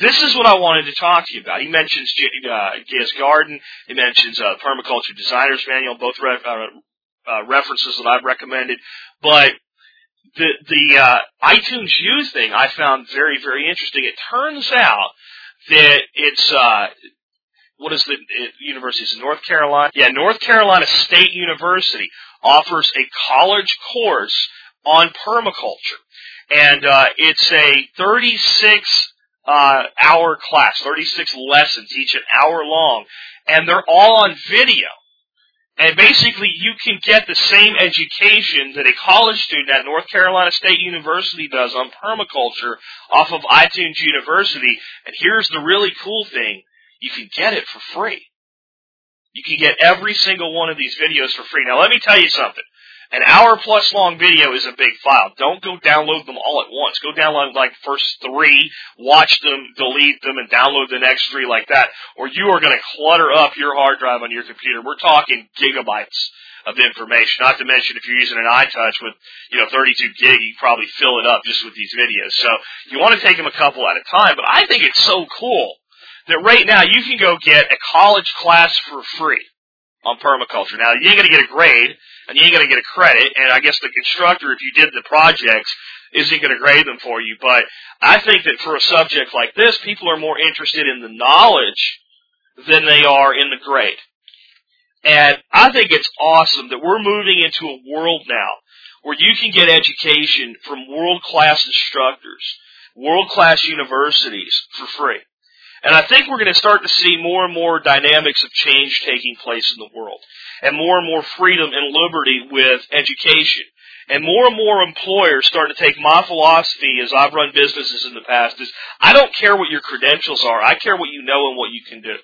This is what I wanted to talk to you about. He mentions uh, Gaia's Garden. He mentions uh, Permaculture Designer's Manual, both re- uh, uh, references that I've recommended. But the the uh, iTunes U thing I found very very interesting. It turns out that it's uh, what is the university? Is North Carolina? Yeah, North Carolina State University offers a college course on permaculture, and uh, it's a 36 uh, hour class, 36 lessons, each an hour long, and they're all on video. And basically, you can get the same education that a college student at North Carolina State University does on permaculture off of iTunes University. And here's the really cool thing. You can get it for free. You can get every single one of these videos for free. Now let me tell you something. An hour plus long video is a big file. Don't go download them all at once. Go download like first three, watch them, delete them, and download the next three like that, or you are going to clutter up your hard drive on your computer. We're talking gigabytes of information. Not to mention if you're using an iTouch with, you know, 32 gig, you probably fill it up just with these videos. So you want to take them a couple at a time, but I think it's so cool that right now you can go get a college class for free on permaculture. Now you ain't going to get a grade and you ain't going to get a credit. And I guess the instructor, if you did the projects, isn't going to grade them for you. But I think that for a subject like this, people are more interested in the knowledge than they are in the grade. And I think it's awesome that we're moving into a world now where you can get education from world class instructors world class universities for free. And I think we're going to start to see more and more dynamics of change taking place in the world and more and more freedom and liberty with education. And more and more employers start to take my philosophy as I've run businesses in the past is I don't care what your credentials are. I care what you know and what you can do.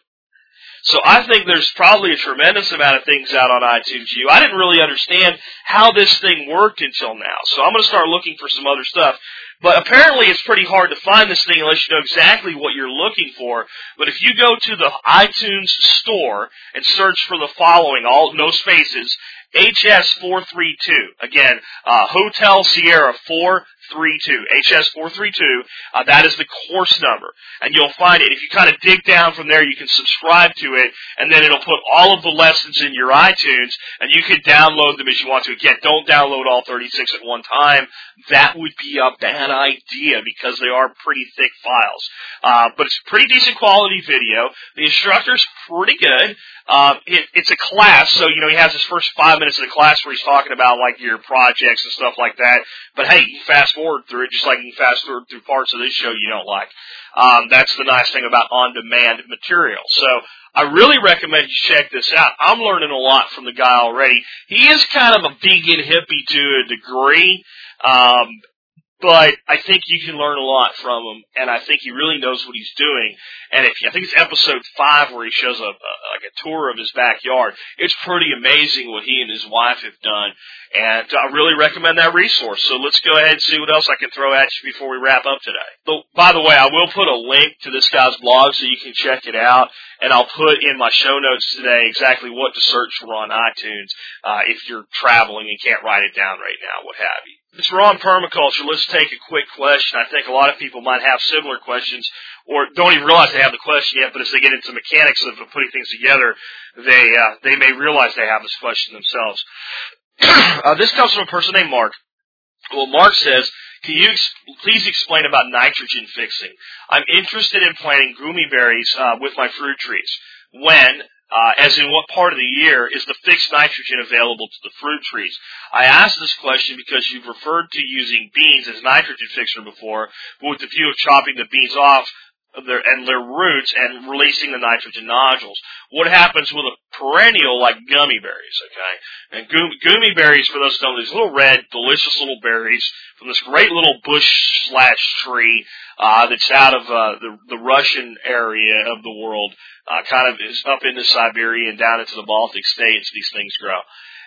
So I think there's probably a tremendous amount of things out on iTunes U. I didn't really understand how this thing worked until now. So I'm going to start looking for some other stuff. But apparently it's pretty hard to find this thing unless you know exactly what you're looking for. But if you go to the iTunes store and search for the following, all no spaces, HS432. Again, uh, Hotel Sierra 4 432, HS432. Uh, that is the course number. And you'll find it. If you kind of dig down from there, you can subscribe to it, and then it'll put all of the lessons in your iTunes, and you can download them as you want to. Again, don't download all 36 at one time. That would be a bad idea because they are pretty thick files. Uh, but it's pretty decent quality video. The instructor's pretty good. Uh, it, it's a class, so you know he has his first five minutes of the class where he's talking about like your projects and stuff like that. But hey, fast forward through it just like you can fast forward through parts of this show you don't like. Um, that's the nice thing about on-demand material. So I really recommend you check this out. I'm learning a lot from the guy already. He is kind of a vegan hippie to a degree. Um, but I think you can learn a lot from him, and I think he really knows what he's doing. And if I think it's episode five where he shows a, a like a tour of his backyard, it's pretty amazing what he and his wife have done. And I really recommend that resource. So let's go ahead and see what else I can throw at you before we wrap up today. So, by the way, I will put a link to this guy's blog so you can check it out, and I'll put in my show notes today exactly what to search for on iTunes uh, if you're traveling and can't write it down right now, what have you. It's Ron Permaculture. Let's take a quick question. I think a lot of people might have similar questions or don't even realize they have the question yet, but as they get into mechanics of putting things together, they, uh, they may realize they have this question themselves. <clears throat> uh, this comes from a person named Mark. Well, Mark says, can you ex- please explain about nitrogen fixing? I'm interested in planting goumi berries uh, with my fruit trees. When uh, as in what part of the year is the fixed nitrogen available to the fruit trees? I ask this question because you've referred to using beans as nitrogen fixer before, but with the view of chopping the beans off their, and their roots and releasing the nitrogen nodules. What happens with a perennial like goumi berries, okay? And goumi berries, for those who know, these little red, delicious little berries from this great little bush slash tree, uh, that's out of, uh, the, the Russian area of the world, uh, kind of is up into Siberia and down into the Baltic states, these things grow.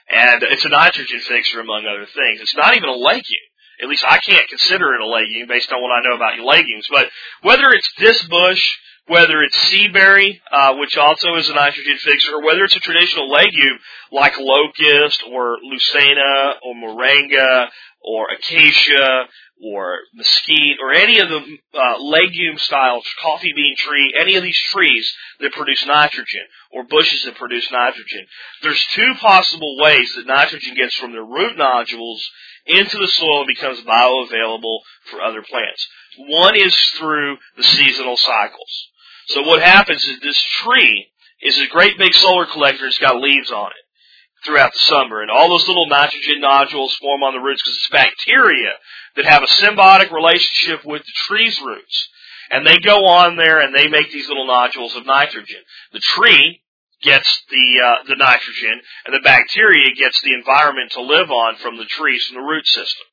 And it's a nitrogen fixer among other things. It's not even a legume. At least I can't consider it a legume based on what I know about legumes. But whether it's this bush, whether it's seaberry, uh, which also is a nitrogen fixer, or whether it's a traditional legume like locust or leucaena or moringa or acacia or mesquite or any of the uh, legume style coffee bean tree, any of these trees that produce nitrogen or bushes that produce nitrogen. There's two possible ways that nitrogen gets from the root nodules into the soil and becomes bioavailable for other plants. One is through the seasonal cycles. So what happens is this tree is a great big solar collector. It's got leaves on it throughout the summer. And all those little nitrogen nodules form on the roots because it's bacteria that have a symbiotic relationship with the tree's roots. And they go on there and they make these little nodules of nitrogen. The tree gets the uh, the nitrogen, and the bacteria gets the environment to live on from the trees from the root system.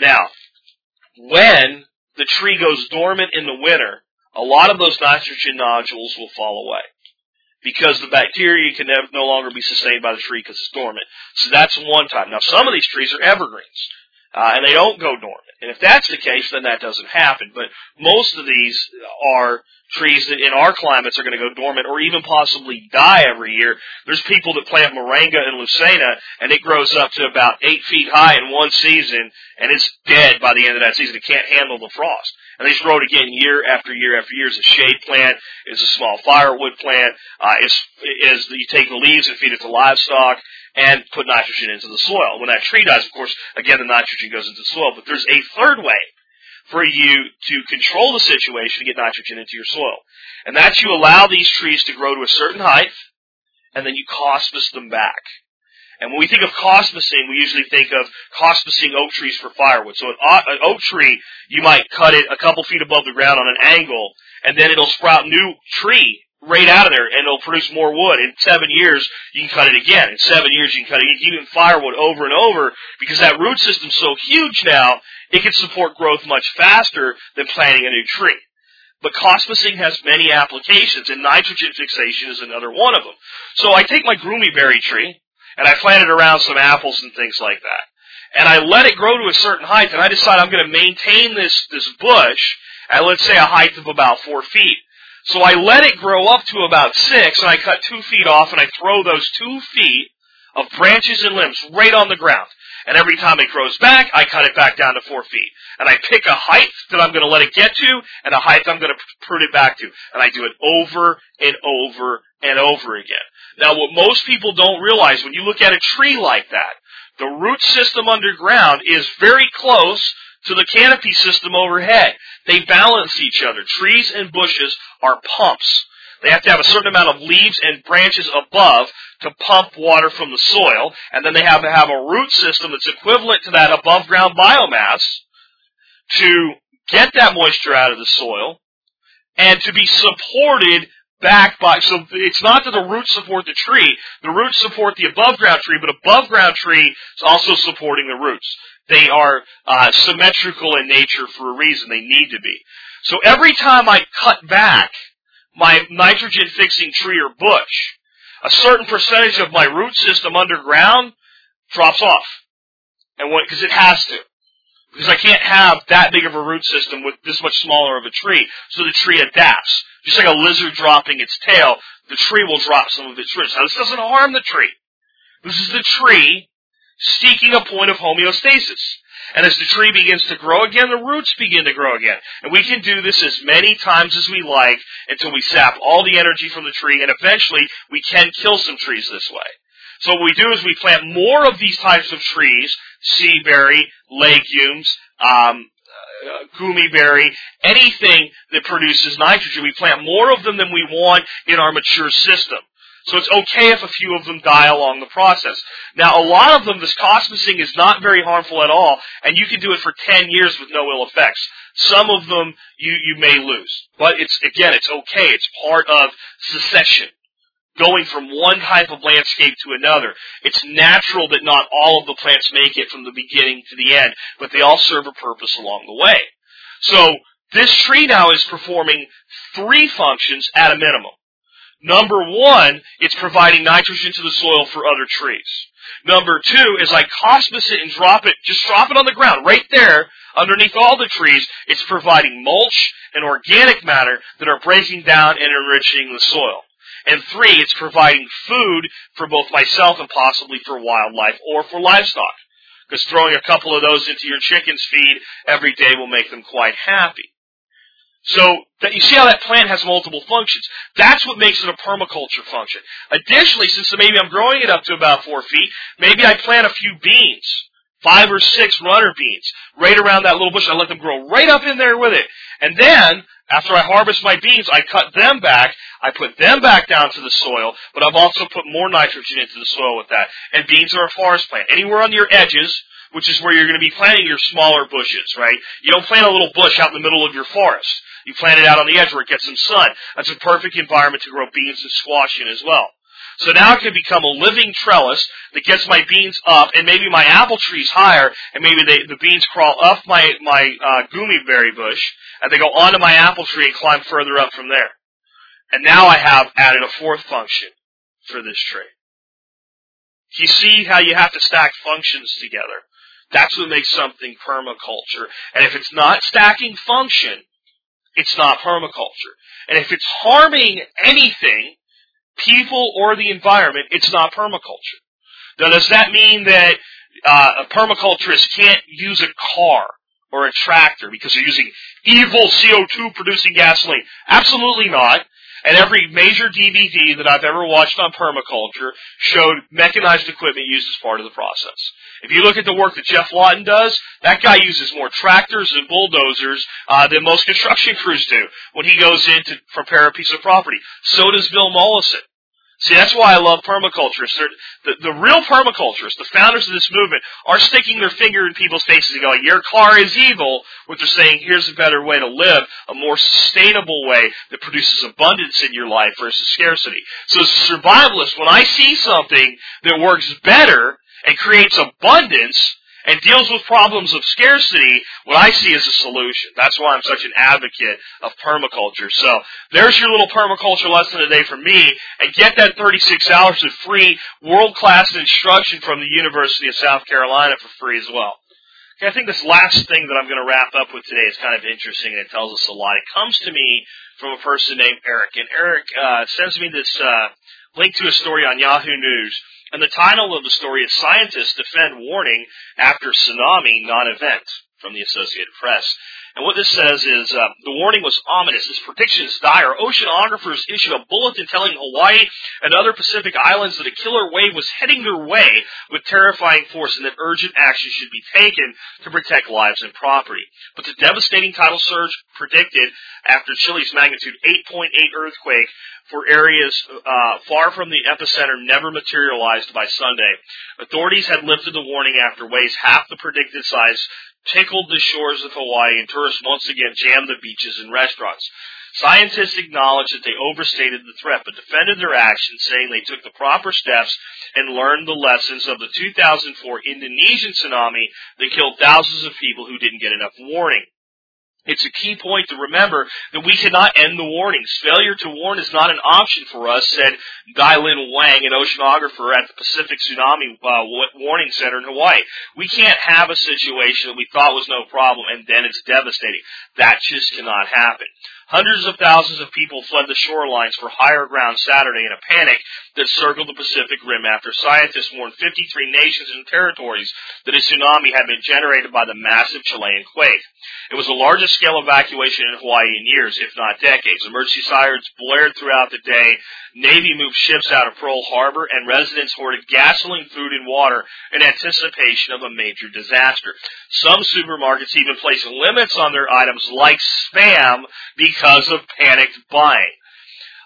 Now, when the tree goes dormant in the winter, a lot of those nitrogen nodules will fall away because the bacteria can no longer be sustained by the tree because it's dormant. So that's one time. Now, some of these trees are evergreens, uh, and they don't go dormant. And if that's the case, then that doesn't happen. But most of these are trees that in our climates are going to go dormant or even possibly die every year. There's people that plant moringa and leucaena and it grows up to about eight feet high in one season and it's dead by the end of that season. It can't handle the frost. And they grow it again year after year after year. It's a shade plant. It's a small firewood plant. Uh, it's, it's, you take the leaves and feed it to livestock and put nitrogen into the soil. When that tree dies, of course, again, the nitrogen goes into the soil. But there's a third way for you to control the situation to get nitrogen into your soil. And that's you allow these trees to grow to a certain height, and then you hospice them back. And when we think of cospicing, we usually think of cospicing oak trees for firewood. So an, an oak tree, you might cut it a couple feet above the ground on an angle, and then it'll sprout new tree right out of there, and it'll produce more wood. In seven years, you can cut it again. In seven years, you can cut it again. Even firewood over and over, because that root system's so huge now, it can support growth much faster than planting a new tree. But cospicing has many applications, and nitrogen fixation is another one of them. So I take my goumi berry tree, and I plant it around some apples and things like that. And I let it grow to a certain height, and I decide I'm going to maintain this, this bush at, let's say, a height of about four feet. So I let it grow up to about six, and I cut two feet off, and I throw those two feet of branches and limbs right on the ground. And every time it grows back, I cut it back down to four feet. And I pick a height that I'm going to let it get to, and a height I'm going to prune it back to. And I do it over and over and over again. Now what most people don't realize when you look at a tree like that, the root system underground is very close to the canopy system overhead. They balance each other. Trees and bushes are pumps. They have to have a certain amount of leaves and branches above to pump water from the soil, and then they have to have a root system that's equivalent to that above ground biomass to get that moisture out of the soil and to be supported back by, so it's not that the roots support the tree, the roots support the above ground tree, but above ground tree is also supporting the roots. They are uh, symmetrical in nature for a reason. They need to be. So every time I cut back my nitrogen fixing tree or bush, a certain percentage of my root system underground drops off. And what, cause it has to. Because I can't have that big of a root system with this much smaller of a tree. So the tree adapts. Just like a lizard dropping its tail, the tree will drop some of its roots. Now this doesn't harm the tree. This is the tree seeking a point of homeostasis. And as the tree begins to grow again, the roots begin to grow again. And we can do this as many times as we like until we sap all the energy from the tree, and eventually we can kill some trees this way. So what we do is we plant more of these types of trees, sea berry, legumes, um, uh, goumi berry, anything that produces nitrogen. We plant more of them than we want in our mature system. So it's okay if a few of them die along the process. Now, a lot of them, this cospicing is not very harmful at all, and you can do it for 10 years with no ill effects. Some of them you, you may lose. But it's, again, it's okay. It's part of succession. Going from one type of landscape to another. It's natural that not all of the plants make it from the beginning to the end, but they all serve a purpose along the way. So, this tree now is performing three functions at a minimum. Number one, it's providing nitrogen to the soil for other trees. Number two is I cospice it and drop it, just drop it on the ground, right there, underneath all the trees. It's providing mulch and organic matter that are breaking down and enriching the soil. And three, it's providing food for both myself and possibly for wildlife or for livestock. Because throwing a couple of those into your chicken's feed every day will make them quite happy. So that you see how that plant has multiple functions. That's what makes it a permaculture function. Additionally, since maybe I'm growing it up to about four feet, maybe I plant a few beans, five or six runner beans, right around that little bush. I let them grow right up in there with it. And then, after I harvest my beans, I cut them back, I put them back down to the soil, but I've also put more nitrogen into the soil with that. And beans are a forest plant. Anywhere on your edges, which is where you're going to be planting your smaller bushes, right? You don't plant a little bush out in the middle of your forest. You plant it out on the edge where it gets some sun. That's a perfect environment to grow beans and squash in as well. So now it can become a living trellis that gets my beans up, and maybe my apple tree's higher, and maybe they, the beans crawl up my my uh, berry bush, and they go onto my apple tree and climb further up from there. And now I have added a fourth function for this tree. You see how you have to stack functions together. That's what makes something permaculture. And if it's not stacking function, it's not permaculture. And if it's harming anything, people or the environment, it's not permaculture. Now, does that mean that uh, a permaculturist can't use a car or a tractor because they're using evil CO2 producing gasoline? Absolutely not. And every major DVD that I've ever watched on permaculture showed mechanized equipment used as part of the process. If you look at the work that Geoff Lawton does, that guy uses more tractors and bulldozers uh, than most construction crews do when he goes in to prepare a piece of property. So does Bill Mollison. See, that's why I love permaculturists. The, the real permaculturists, the founders of this movement, are sticking their finger in people's faces and going, your car is evil. What they're saying, here's a better way to live, a more sustainable way that produces abundance in your life versus scarcity. So as a survivalist, when I see something that works better and creates abundance, and deals with problems of scarcity, what I see as a solution. That's why I'm such an advocate of permaculture. So there's your little permaculture lesson today from me, and get that 36 hours of free world-class instruction from the University of South Carolina for free as well. Okay, I think this last thing that I'm going to wrap up with today is kind of interesting and it tells us a lot. It comes to me from a person named Eric, and Eric uh, sends me this uh, link to a story on Yahoo News and the title of the story is Scientists Defend Warning After Tsunami Non-Event from the Associated Press. And what this says is, uh, the warning was ominous. This prediction is dire. Oceanographers issued a bulletin telling Hawaii and other Pacific islands that a killer wave was heading their way with terrifying force and that urgent action should be taken to protect lives and property. But the devastating tidal surge predicted after Chile's magnitude 8.8 earthquake for areas uh, far from the epicenter never materialized by Sunday. Authorities had lifted the warning after waves half the predicted size tickled the shores of Hawaii and tourists once again jammed the beaches and restaurants. Scientists acknowledged that they overstated the threat, but defended their actions, saying they took the proper steps and learned the lessons of the 2004 Indonesian tsunami that killed thousands of people who didn't get enough warning. It's a key point to remember that we cannot end the warnings. Failure to warn is not an option for us, said Guilin Wang, an oceanographer at the Pacific Tsunami uh, Warning Center in Hawaii. We can't have a situation that we thought was no problem and then it's devastating. That just cannot happen. Hundreds of thousands of people fled the shorelines for higher ground Saturday in a panic that circled the Pacific Rim after scientists warned 53 nations and territories that a tsunami had been generated by the massive Chilean quake. It was the largest scale evacuation in Hawaii in years, if not decades. Emergency sirens blared throughout the day. Navy moved ships out of Pearl Harbor and residents hoarded gasoline, food, and water in anticipation of a major disaster. Some supermarkets even placed limits on their items like spam because of panicked buying.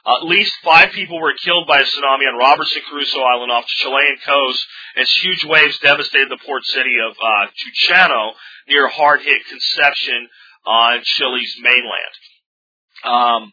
at least five people were killed by a tsunami on Robinson Crusoe Island off the Chilean coast as huge waves devastated the port city of uh, Tucano near hard-hit Conception on Chile's mainland. Um,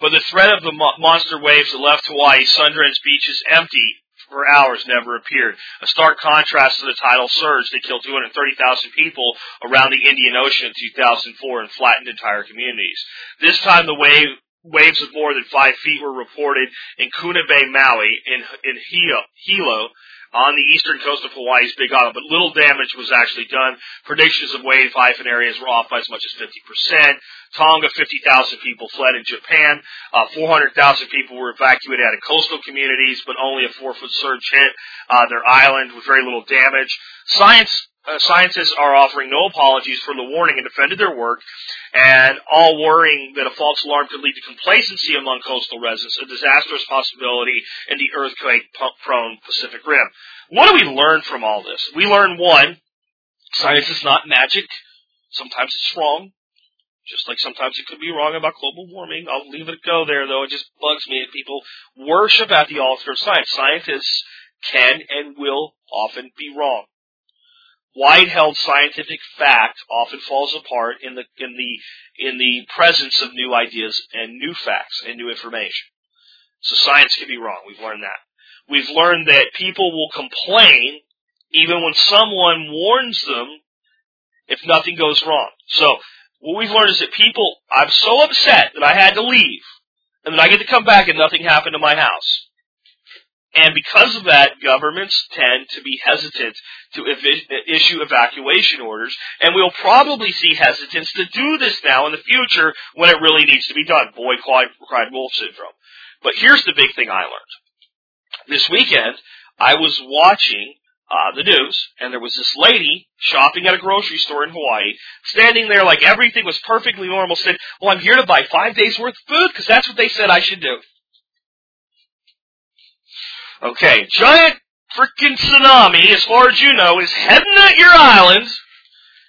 but the threat of the mo- monster waves that left Hawaii, sun-drenched beaches empty for hours never appeared. A stark contrast to the tidal surge that killed 230,000 people around the Indian Ocean in 2004 and flattened entire communities. This time the wave waves of more than five feet were reported in Kuna Bay, Maui, in in Hilo, Hilo on the eastern coast of Hawaii's Big Island, but little damage was actually done. Predictions of wave hyphen areas were off by as much as 50%. Tonga, 50,000 people fled in Japan. Uh, 400,000 people were evacuated out of coastal communities, but only a four-foot surge hit uh, their island with very little damage. Science uh, scientists are offering no apologies for the warning and defended their work, and all worrying that a false alarm could lead to complacency among coastal residents, a disastrous possibility in the earthquake-prone Pacific Rim. What do we learn from all this? We learn one, science is not magic. Sometimes it's wrong. Just like sometimes it could be wrong about global warming. I'll leave it go there though. It just bugs me that people worship at the altar of science. Scientists can and will often be wrong. Wide-held scientific fact often falls apart in the in the in the presence of new ideas and new facts and new information. So science can be wrong. We've learned that. We've learned that people will complain even when someone warns them if nothing goes wrong. So what we've learned is that people, I'm so upset that I had to leave, and then I get to come back and nothing happened to my house. And because of that, governments tend to be hesitant to issue evacuation orders, and we'll probably see hesitance to do this now in the future when it really needs to be done. Boy cried, cried wolf syndrome. But here's the big thing I learned. This weekend, I was watching uh, the news, and there was this lady shopping at a grocery store in Hawaii, standing there like everything was perfectly normal, said, well, I'm here to buy five days worth of food, because that's what they said I should do. Okay, giant freaking tsunami, as far as you know, is heading at your island,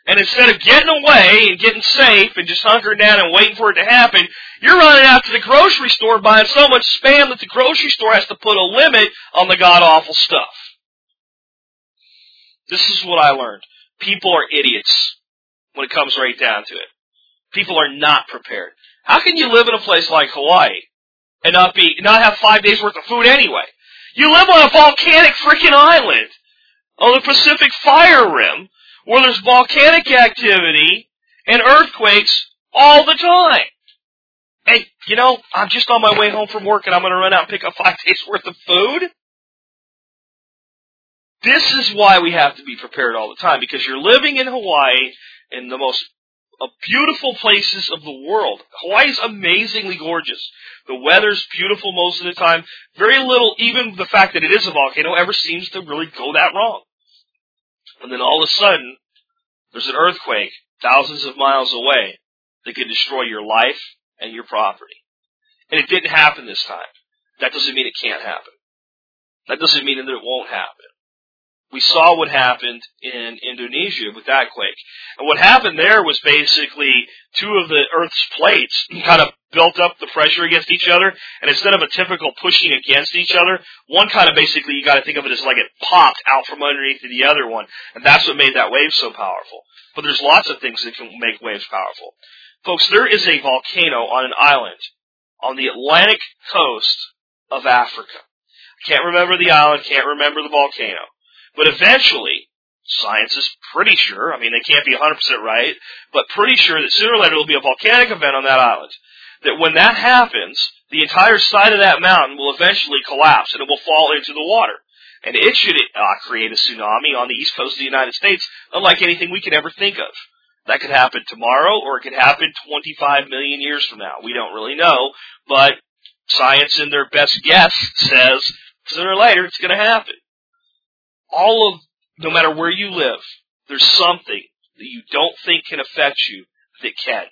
And instead of getting away and getting safe and just hunkering down and waiting for it to happen, you're running out to the grocery store buying so much spam that the grocery store has to put a limit on the god awful stuff. This is what I learned. People are idiots when it comes right down to it. People are not prepared. How can you live in a place like Hawaii and not be not have five days worth of food anyway? You live on a volcanic freaking island on the Pacific Fire Rim where there's volcanic activity and earthquakes all the time. Hey, you know, I'm just on my way home from work and I'm going to run out and pick up <laughs> five days worth of food. This is why we have to be prepared all the time because you're living in Hawaii in the most uh, beautiful places of the world. Hawaii is amazingly gorgeous. The weather's beautiful most of the time. Very little, even the fact that it is a volcano, ever seems to really go that wrong. And then all of a sudden, there's an earthquake thousands of miles away that could destroy your life and your property. And it didn't happen this time. That doesn't mean it can't happen. That doesn't mean that it won't happen we saw what happened in Indonesia with that quake. And what happened there was basically two of the Earth's plates <clears throat> kind of built up the pressure against each other, and instead of a typical pushing against each other, one kind of basically, you gotta think of it as like it popped out from underneath the other one, and that's what made that wave so powerful. But there's lots of things that can make waves powerful. Folks, there is a volcano on an island on the Atlantic coast of Africa. I Can't remember the island, can't remember the volcano. But eventually, science is pretty sure, I mean, they can't be 100% right, but pretty sure that sooner or later there will be a volcanic event on that island. That when that happens, the entire side of that mountain will eventually collapse and it will fall into the water. And it should uh, create a tsunami on the east coast of the United States, unlike anything we could ever think of. That could happen tomorrow, or it could happen 25 million years from now. We don't really know, but science in their best guess says sooner or later it's going to happen all of, no matter where you live, there's something that you don't think can affect you that can.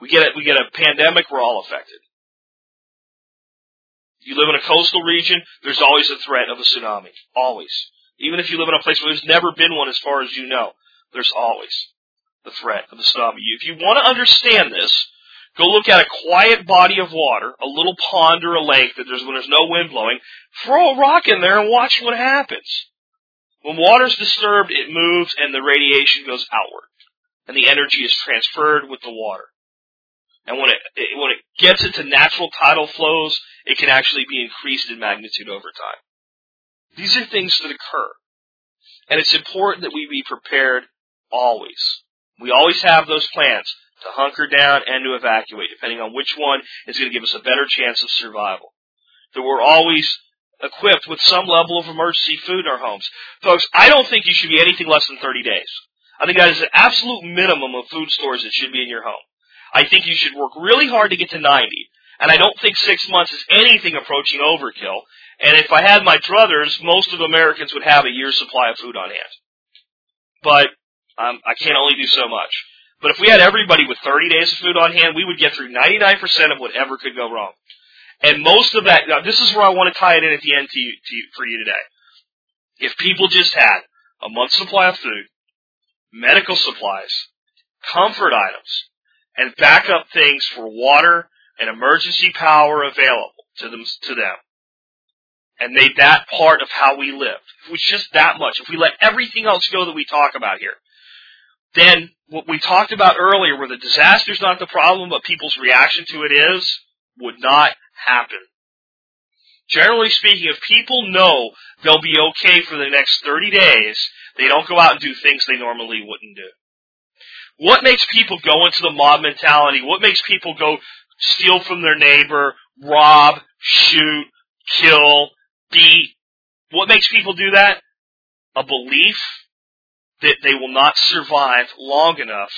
We get a, we get a pandemic, we're all affected. You live in a coastal region, there's always a threat of a tsunami. Always. Even if you live in a place where there's never been one as far as you know, there's always the threat of a tsunami. If you want to understand this, go look at a quiet body of water, a little pond or a lake that there's when there's no wind blowing, throw a rock in there and watch what happens. When water's disturbed, it moves and the radiation goes outward. And the energy is transferred with the water. And when it, it, when it gets into natural tidal flows, it can actually be increased in magnitude over time. These are things that occur. And it's important that we be prepared always. We always have those plans to hunker down and to evacuate, depending on which one is going to give us a better chance of survival. That we're always equipped with some level of emergency food in our homes. Folks, I don't think you should be anything less than 30 days. I think that is an absolute minimum of food stores that should be in your home. I think you should work really hard to get to 90. And I don't think six months is anything approaching overkill. And if I had my druthers, most of Americans would have a year's supply of food on hand. But um, I can only do so much. But if we had everybody with 30 days of food on hand, we would get through 99% of whatever could go wrong. And most of that, now this is where I want to tie it in at the end to you, to you, for you today. If people just had a month's supply of food, medical supplies, comfort items, and backup things for water and emergency power available to them, to them, and made that part of how we live, if it was just that much, if we let everything else go that we talk about here, then what we talked about earlier, where the disaster's not the problem, but people's reaction to it is, would not happen. Generally speaking, if people know they'll be okay for the next 30 days, they don't go out and do things they normally wouldn't do. What makes people go into the mob mentality? What makes people go steal from their neighbor, rob, shoot, kill, beat? What makes people do that? A belief that they will not survive long enough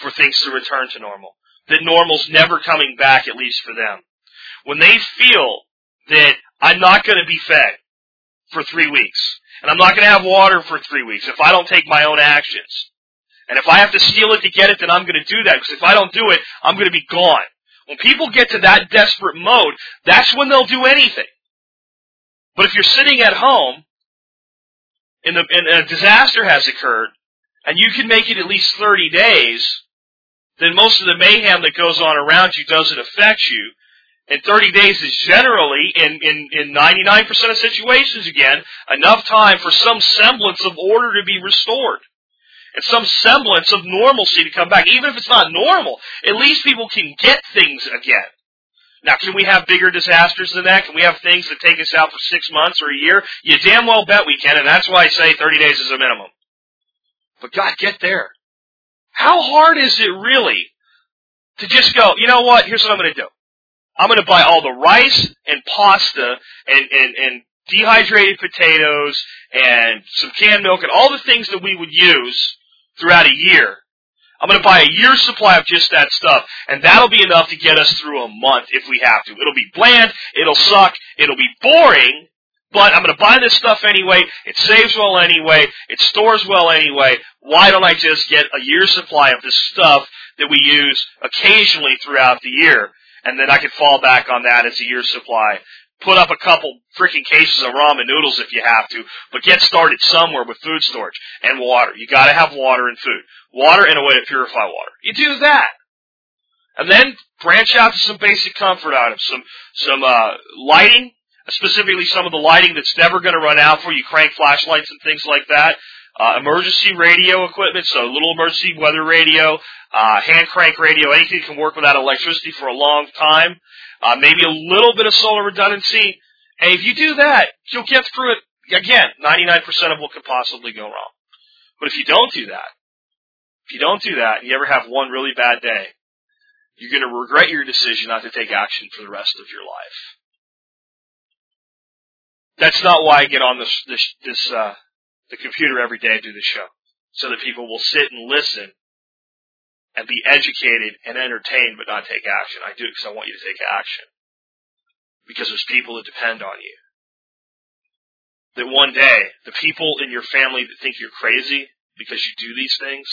for things to return to normal. That normal's never coming back, at least for them when they feel that I'm not going to be fed for three weeks, and I'm not going to have water for three weeks if I don't take my own actions, and if I have to steal it to get it, then I'm going to do that, because if I don't do it, I'm going to be gone. When people get to that desperate mode, that's when they'll do anything. But if you're sitting at home, and, the, and a disaster has occurred, and you can make it at least 30 days, then most of the mayhem that goes on around you doesn't affect you. And 30 days is generally, in, in, in 99% of situations again, enough time for some semblance of order to be restored. And some semblance of normalcy to come back. Even if it's not normal, at least people can get things again. Now, can we have bigger disasters than that? Can we have things that take us out for six months or a year? You damn well bet we can, and that's why I say 30 days is a minimum. But God, get there. How hard is it really to just go, you know what, here's what I'm going to do. I'm going to buy all the rice and pasta and, and, and dehydrated potatoes and some canned milk and all the things that we would use throughout a year. I'm going to buy a year's supply of just that stuff, and that'll be enough to get us through a month if we have to. It'll be bland, it'll suck, it'll be boring, but I'm going to buy this stuff anyway. It saves well anyway. It stores well anyway. Why don't I just get a year's supply of this stuff that we use occasionally throughout the year? And then I can fall back on that as a year's supply. Put up a couple freaking cases of ramen noodles if you have to, but get started somewhere with food storage and water. You gotta have water and food. Water and a way to purify water. You do that. And then branch out to some basic comfort items. Some, some, uh, lighting, specifically some of the lighting that's never to run out for you, crank flashlights and things like that. Uh, emergency radio equipment, so a little emergency weather radio, uh, hand crank radio, anything can work without electricity for a long time. Uh, maybe a little bit of solar redundancy. And if you do that, you'll get through it. Again, 99% of what could possibly go wrong. But if you don't do that, if you don't do that and you ever have one really bad day, you're going to regret your decision not to take action for the rest of your life. That's not why I get on this this this uh, the computer every day and do the show, so that people will sit and listen and be educated and entertained, but not take action. I do it because I want you to take action because there's people that depend on you. That one day, the people in your family that think you're crazy because you do these things,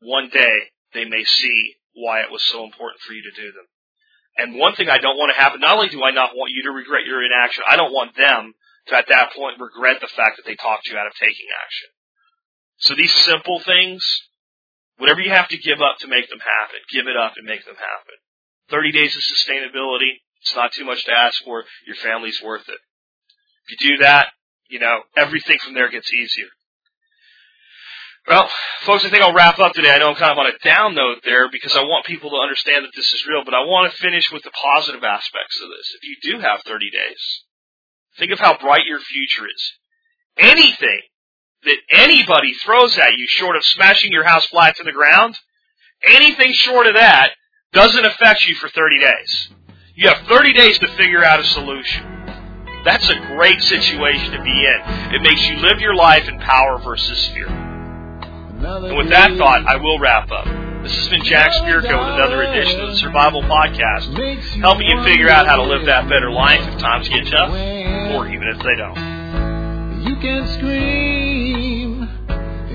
one day they may see why it was so important for you to do them. And one thing I don't want to happen, not only do I not want you to regret your inaction, I don't want them to at that point regret the fact that they talked you out of taking action. So these simple things, whatever you have to give up to make them happen, give it up and make them happen. 30 days of sustainability, it's not too much to ask for. Your family's worth it. If you do that, you know, everything from there gets easier. Well, folks, I think I'll wrap up today. I know I'm kind of on a down note there because I want people to understand that this is real, but I want to finish with the positive aspects of this. If you do have 30 days, think of how bright your future is. Anything that anybody throws at you short of smashing your house flat to the ground, anything short of that doesn't affect you for 30 days. You have 30 days to figure out a solution. That's a great situation to be in. It makes you live your life in power versus fear. And with that thought, I will wrap up. This has been Jack Spirko with another edition of the Survival Podcast, helping you figure out how to live that better life if times get tough, or even if they don't. You can scream